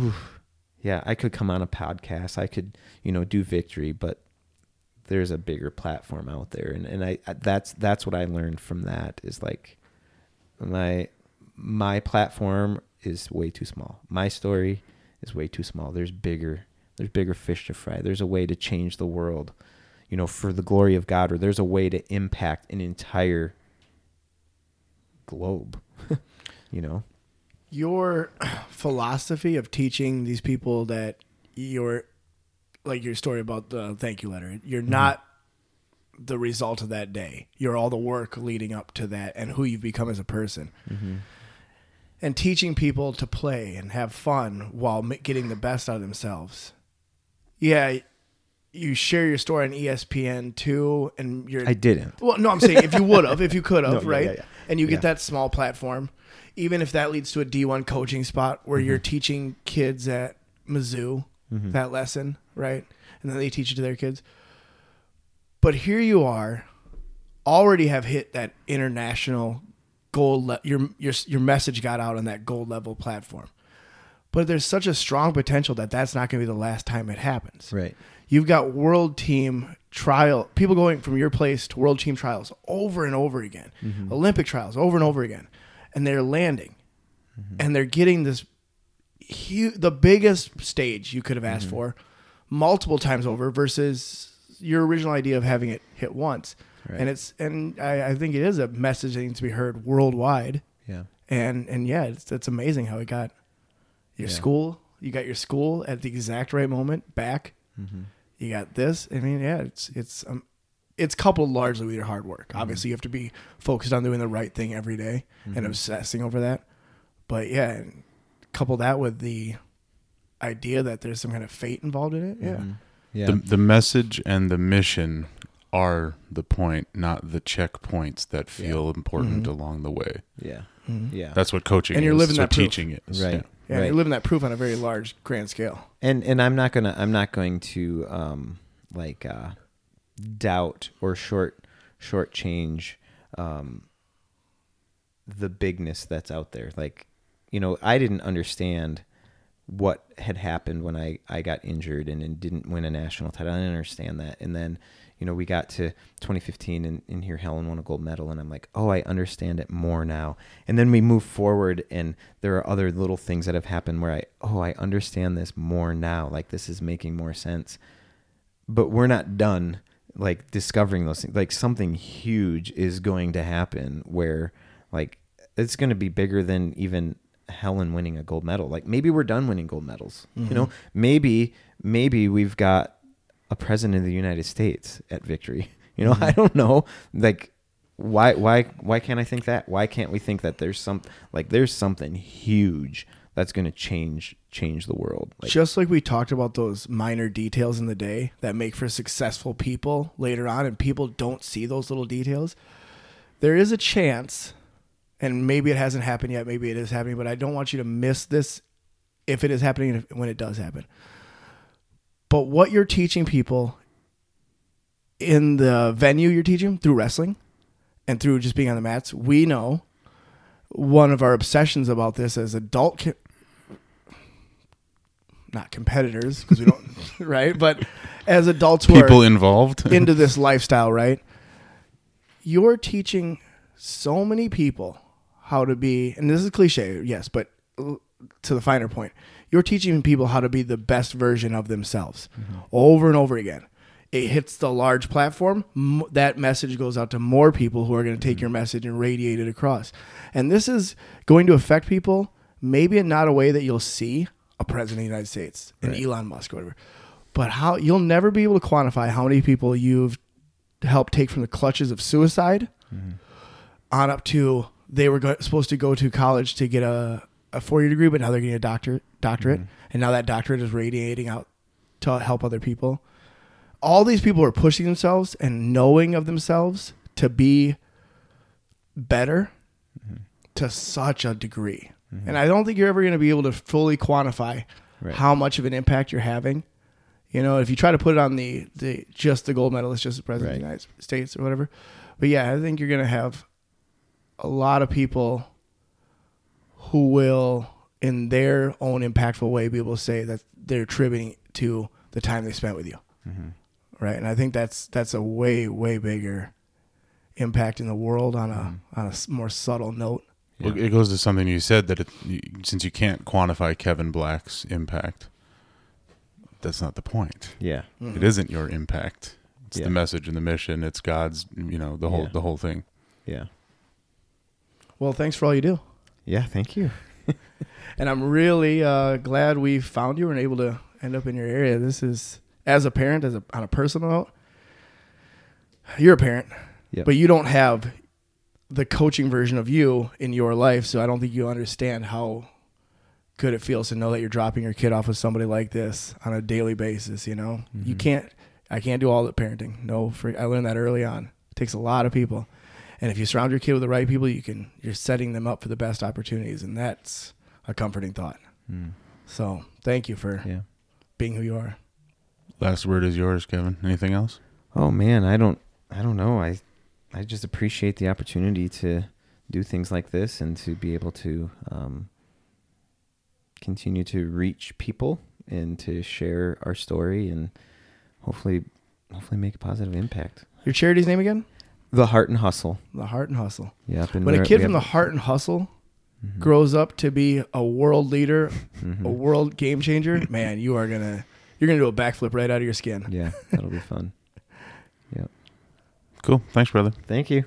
ooh, yeah, I could come on a podcast, I could, you know, do victory, but there's a bigger platform out there. And and I that's that's what I learned from that is like my my platform is way too small. My story is way too small. There's bigger there's bigger fish to fry. There's a way to change the world, you know, for the glory of God, or there's a way to impact an entire globe. you know? Your philosophy of teaching these people that you're like your story about the thank you letter, you're mm-hmm. not the result of that day. You're all the work leading up to that and who you've become as a person. Mm-hmm. And teaching people to play and have fun while getting the best out of themselves. Yeah, you share your story on ESPN too, and you're I didn't. well, no, I'm saying if you would have, if you could have, No, yeah, right? yeah, yeah. And you get Yeah. that small platform, even if that leads to a D1 coaching spot where you're Mm-hmm. teaching kids at Mizzou that lesson, right? And then they teach it to their kids. But here you are, already have hit that international gold. Le- your your your message got out on that gold level platform. But there's such a strong potential that that's not going to be the last time it happens. Right. You've got world team trial people going from your place to world team trials over and over again, Olympic trials over and over again, and they're landing. and they're getting this huge, the biggest stage you could have asked for, multiple times over versus your original idea of having it hit once. Right. And it's and I, I think it is a message that needs to be heard worldwide. Yeah. And and yeah, it's it's amazing how it got your Yeah. school. You got your school at the exact right moment back. Mm-hmm. You got this. I mean, yeah, it's it's um, it's coupled largely with your hard work. Obviously, you have to be focused on doing the right thing every day and obsessing over that. But yeah, and couple that with the idea that there's some kind of fate involved in it. Yeah, Mm-hmm. Yeah. The, the message and the mission are the point, not the checkpoints that feel important along the way. yeah. Yeah. That's what coaching And you're living so that proof. teaching is. right. Yeah. yeah. right. You're living that proof on a very large, grand scale. and and I'm not gonna I'm not going to um like uh doubt or short short change um the bigness that's out there. Like, you know, I didn't understand what had happened when I, I got injured and, and didn't win a national title. I didn't understand that. And then, you know, we got to 2015 and, and here Helen won a gold medal and I'm like, oh, I understand it more now. And then we move forward and there are other little things that have happened where I, oh, I understand this more now. Like this is making more sense. But we're not done like discovering those things. Like something huge is going to happen where like it's going to be bigger than even Helen winning a gold medal. Like maybe we're done winning gold medals. You mm-hmm. know, maybe maybe we've got a president of the United States at victory. You know, mm-hmm. I don't know. Like why why why can't I think that? Why can't we think that there's some like there's something huge that's going to change change the world? Like Just like we talked about those minor details in the day that make for successful people later on, and people don't see those little details, there is a chance, and maybe it hasn't happened yet, maybe it is happening, but I don't want you to miss this if it is happening when it does happen. But what you're teaching people in the venue you're teaching through wrestling and through just being on the mats, we know one of our obsessions about this as adult not competitors because we don't right? But as adults who People are involved. into this lifestyle right? You're teaching so many people how to be and this is cliche yes but to the finer point you're teaching people how to be the best version of themselves mm-hmm. over and over again. It hits the large platform m- that message goes out to more people who are going to take mm-hmm. your message and radiate it across. And this is going to affect people maybe in not a way that you'll see a president of the united states an elon musk or whatever. But how you'll never be able to quantify how many people you've helped take from the clutches of suicide mm-hmm. on up to they were go- supposed to go to college to get a, a four-year degree but now they're getting a doctor doctorate. Mm-hmm. And now that doctorate is radiating out to help other people. All these people are pushing themselves and knowing of themselves to be better mm-hmm. to such a degree. Mm-hmm. And I don't think you're ever going to be able to fully quantify Right. how much of an impact you're having. You know, if you try to put it on the, the just the gold medalist, just the president of the United States or whatever. But yeah, I think you're going to have a lot of people who will, in their own impactful way, be able to say that they're attributing to the time they spent with you mm-hmm. right? And I think that's that's a way way bigger impact in the world on a mm-hmm. on a more subtle note. Well, It goes to something you said that it, you, since you can't quantify Kevin Black's impact, that's not the point. yeah. It isn't your impact. It's Yeah. the message and the mission. It's God's, you know, the whole Yeah. the whole thing. Yeah. Well, thanks for all you do, Yeah, thank you. and I'm really uh, glad we found you and able to end up in your area. This is as a parent, as a on a personal note, you're a parent, Yep. but you don't have the coaching version of you in your life, so I don't think you understand how good it feels to know that you're dropping your kid off with somebody like this on a daily basis. You know, you mm-hmm. can't. I can't do all the parenting. No, for, I learned that early on. It takes a lot of people, and if you surround your kid with the right people, you can. You're setting them up for the best opportunities, and that's a comforting thought. Hmm. So, thank you for Yeah. being who you are. Last word is yours, Kevin. Anything else? Oh man, I don't I don't know. I I just appreciate the opportunity to do things like this and to be able to um, continue to reach people and to share our story and hopefully hopefully make a positive impact. Your charity's name again? The Heart and Hustle. The Heart and Hustle. Yep. And When a kid from the Heart and Hustle Mhm. grows up to be a world leader, Mhm. a world game changer, man, you are gonna you're gonna do a backflip right out of your skin. Yeah, that'll be fun. Cool. Thanks, brother. Thank you.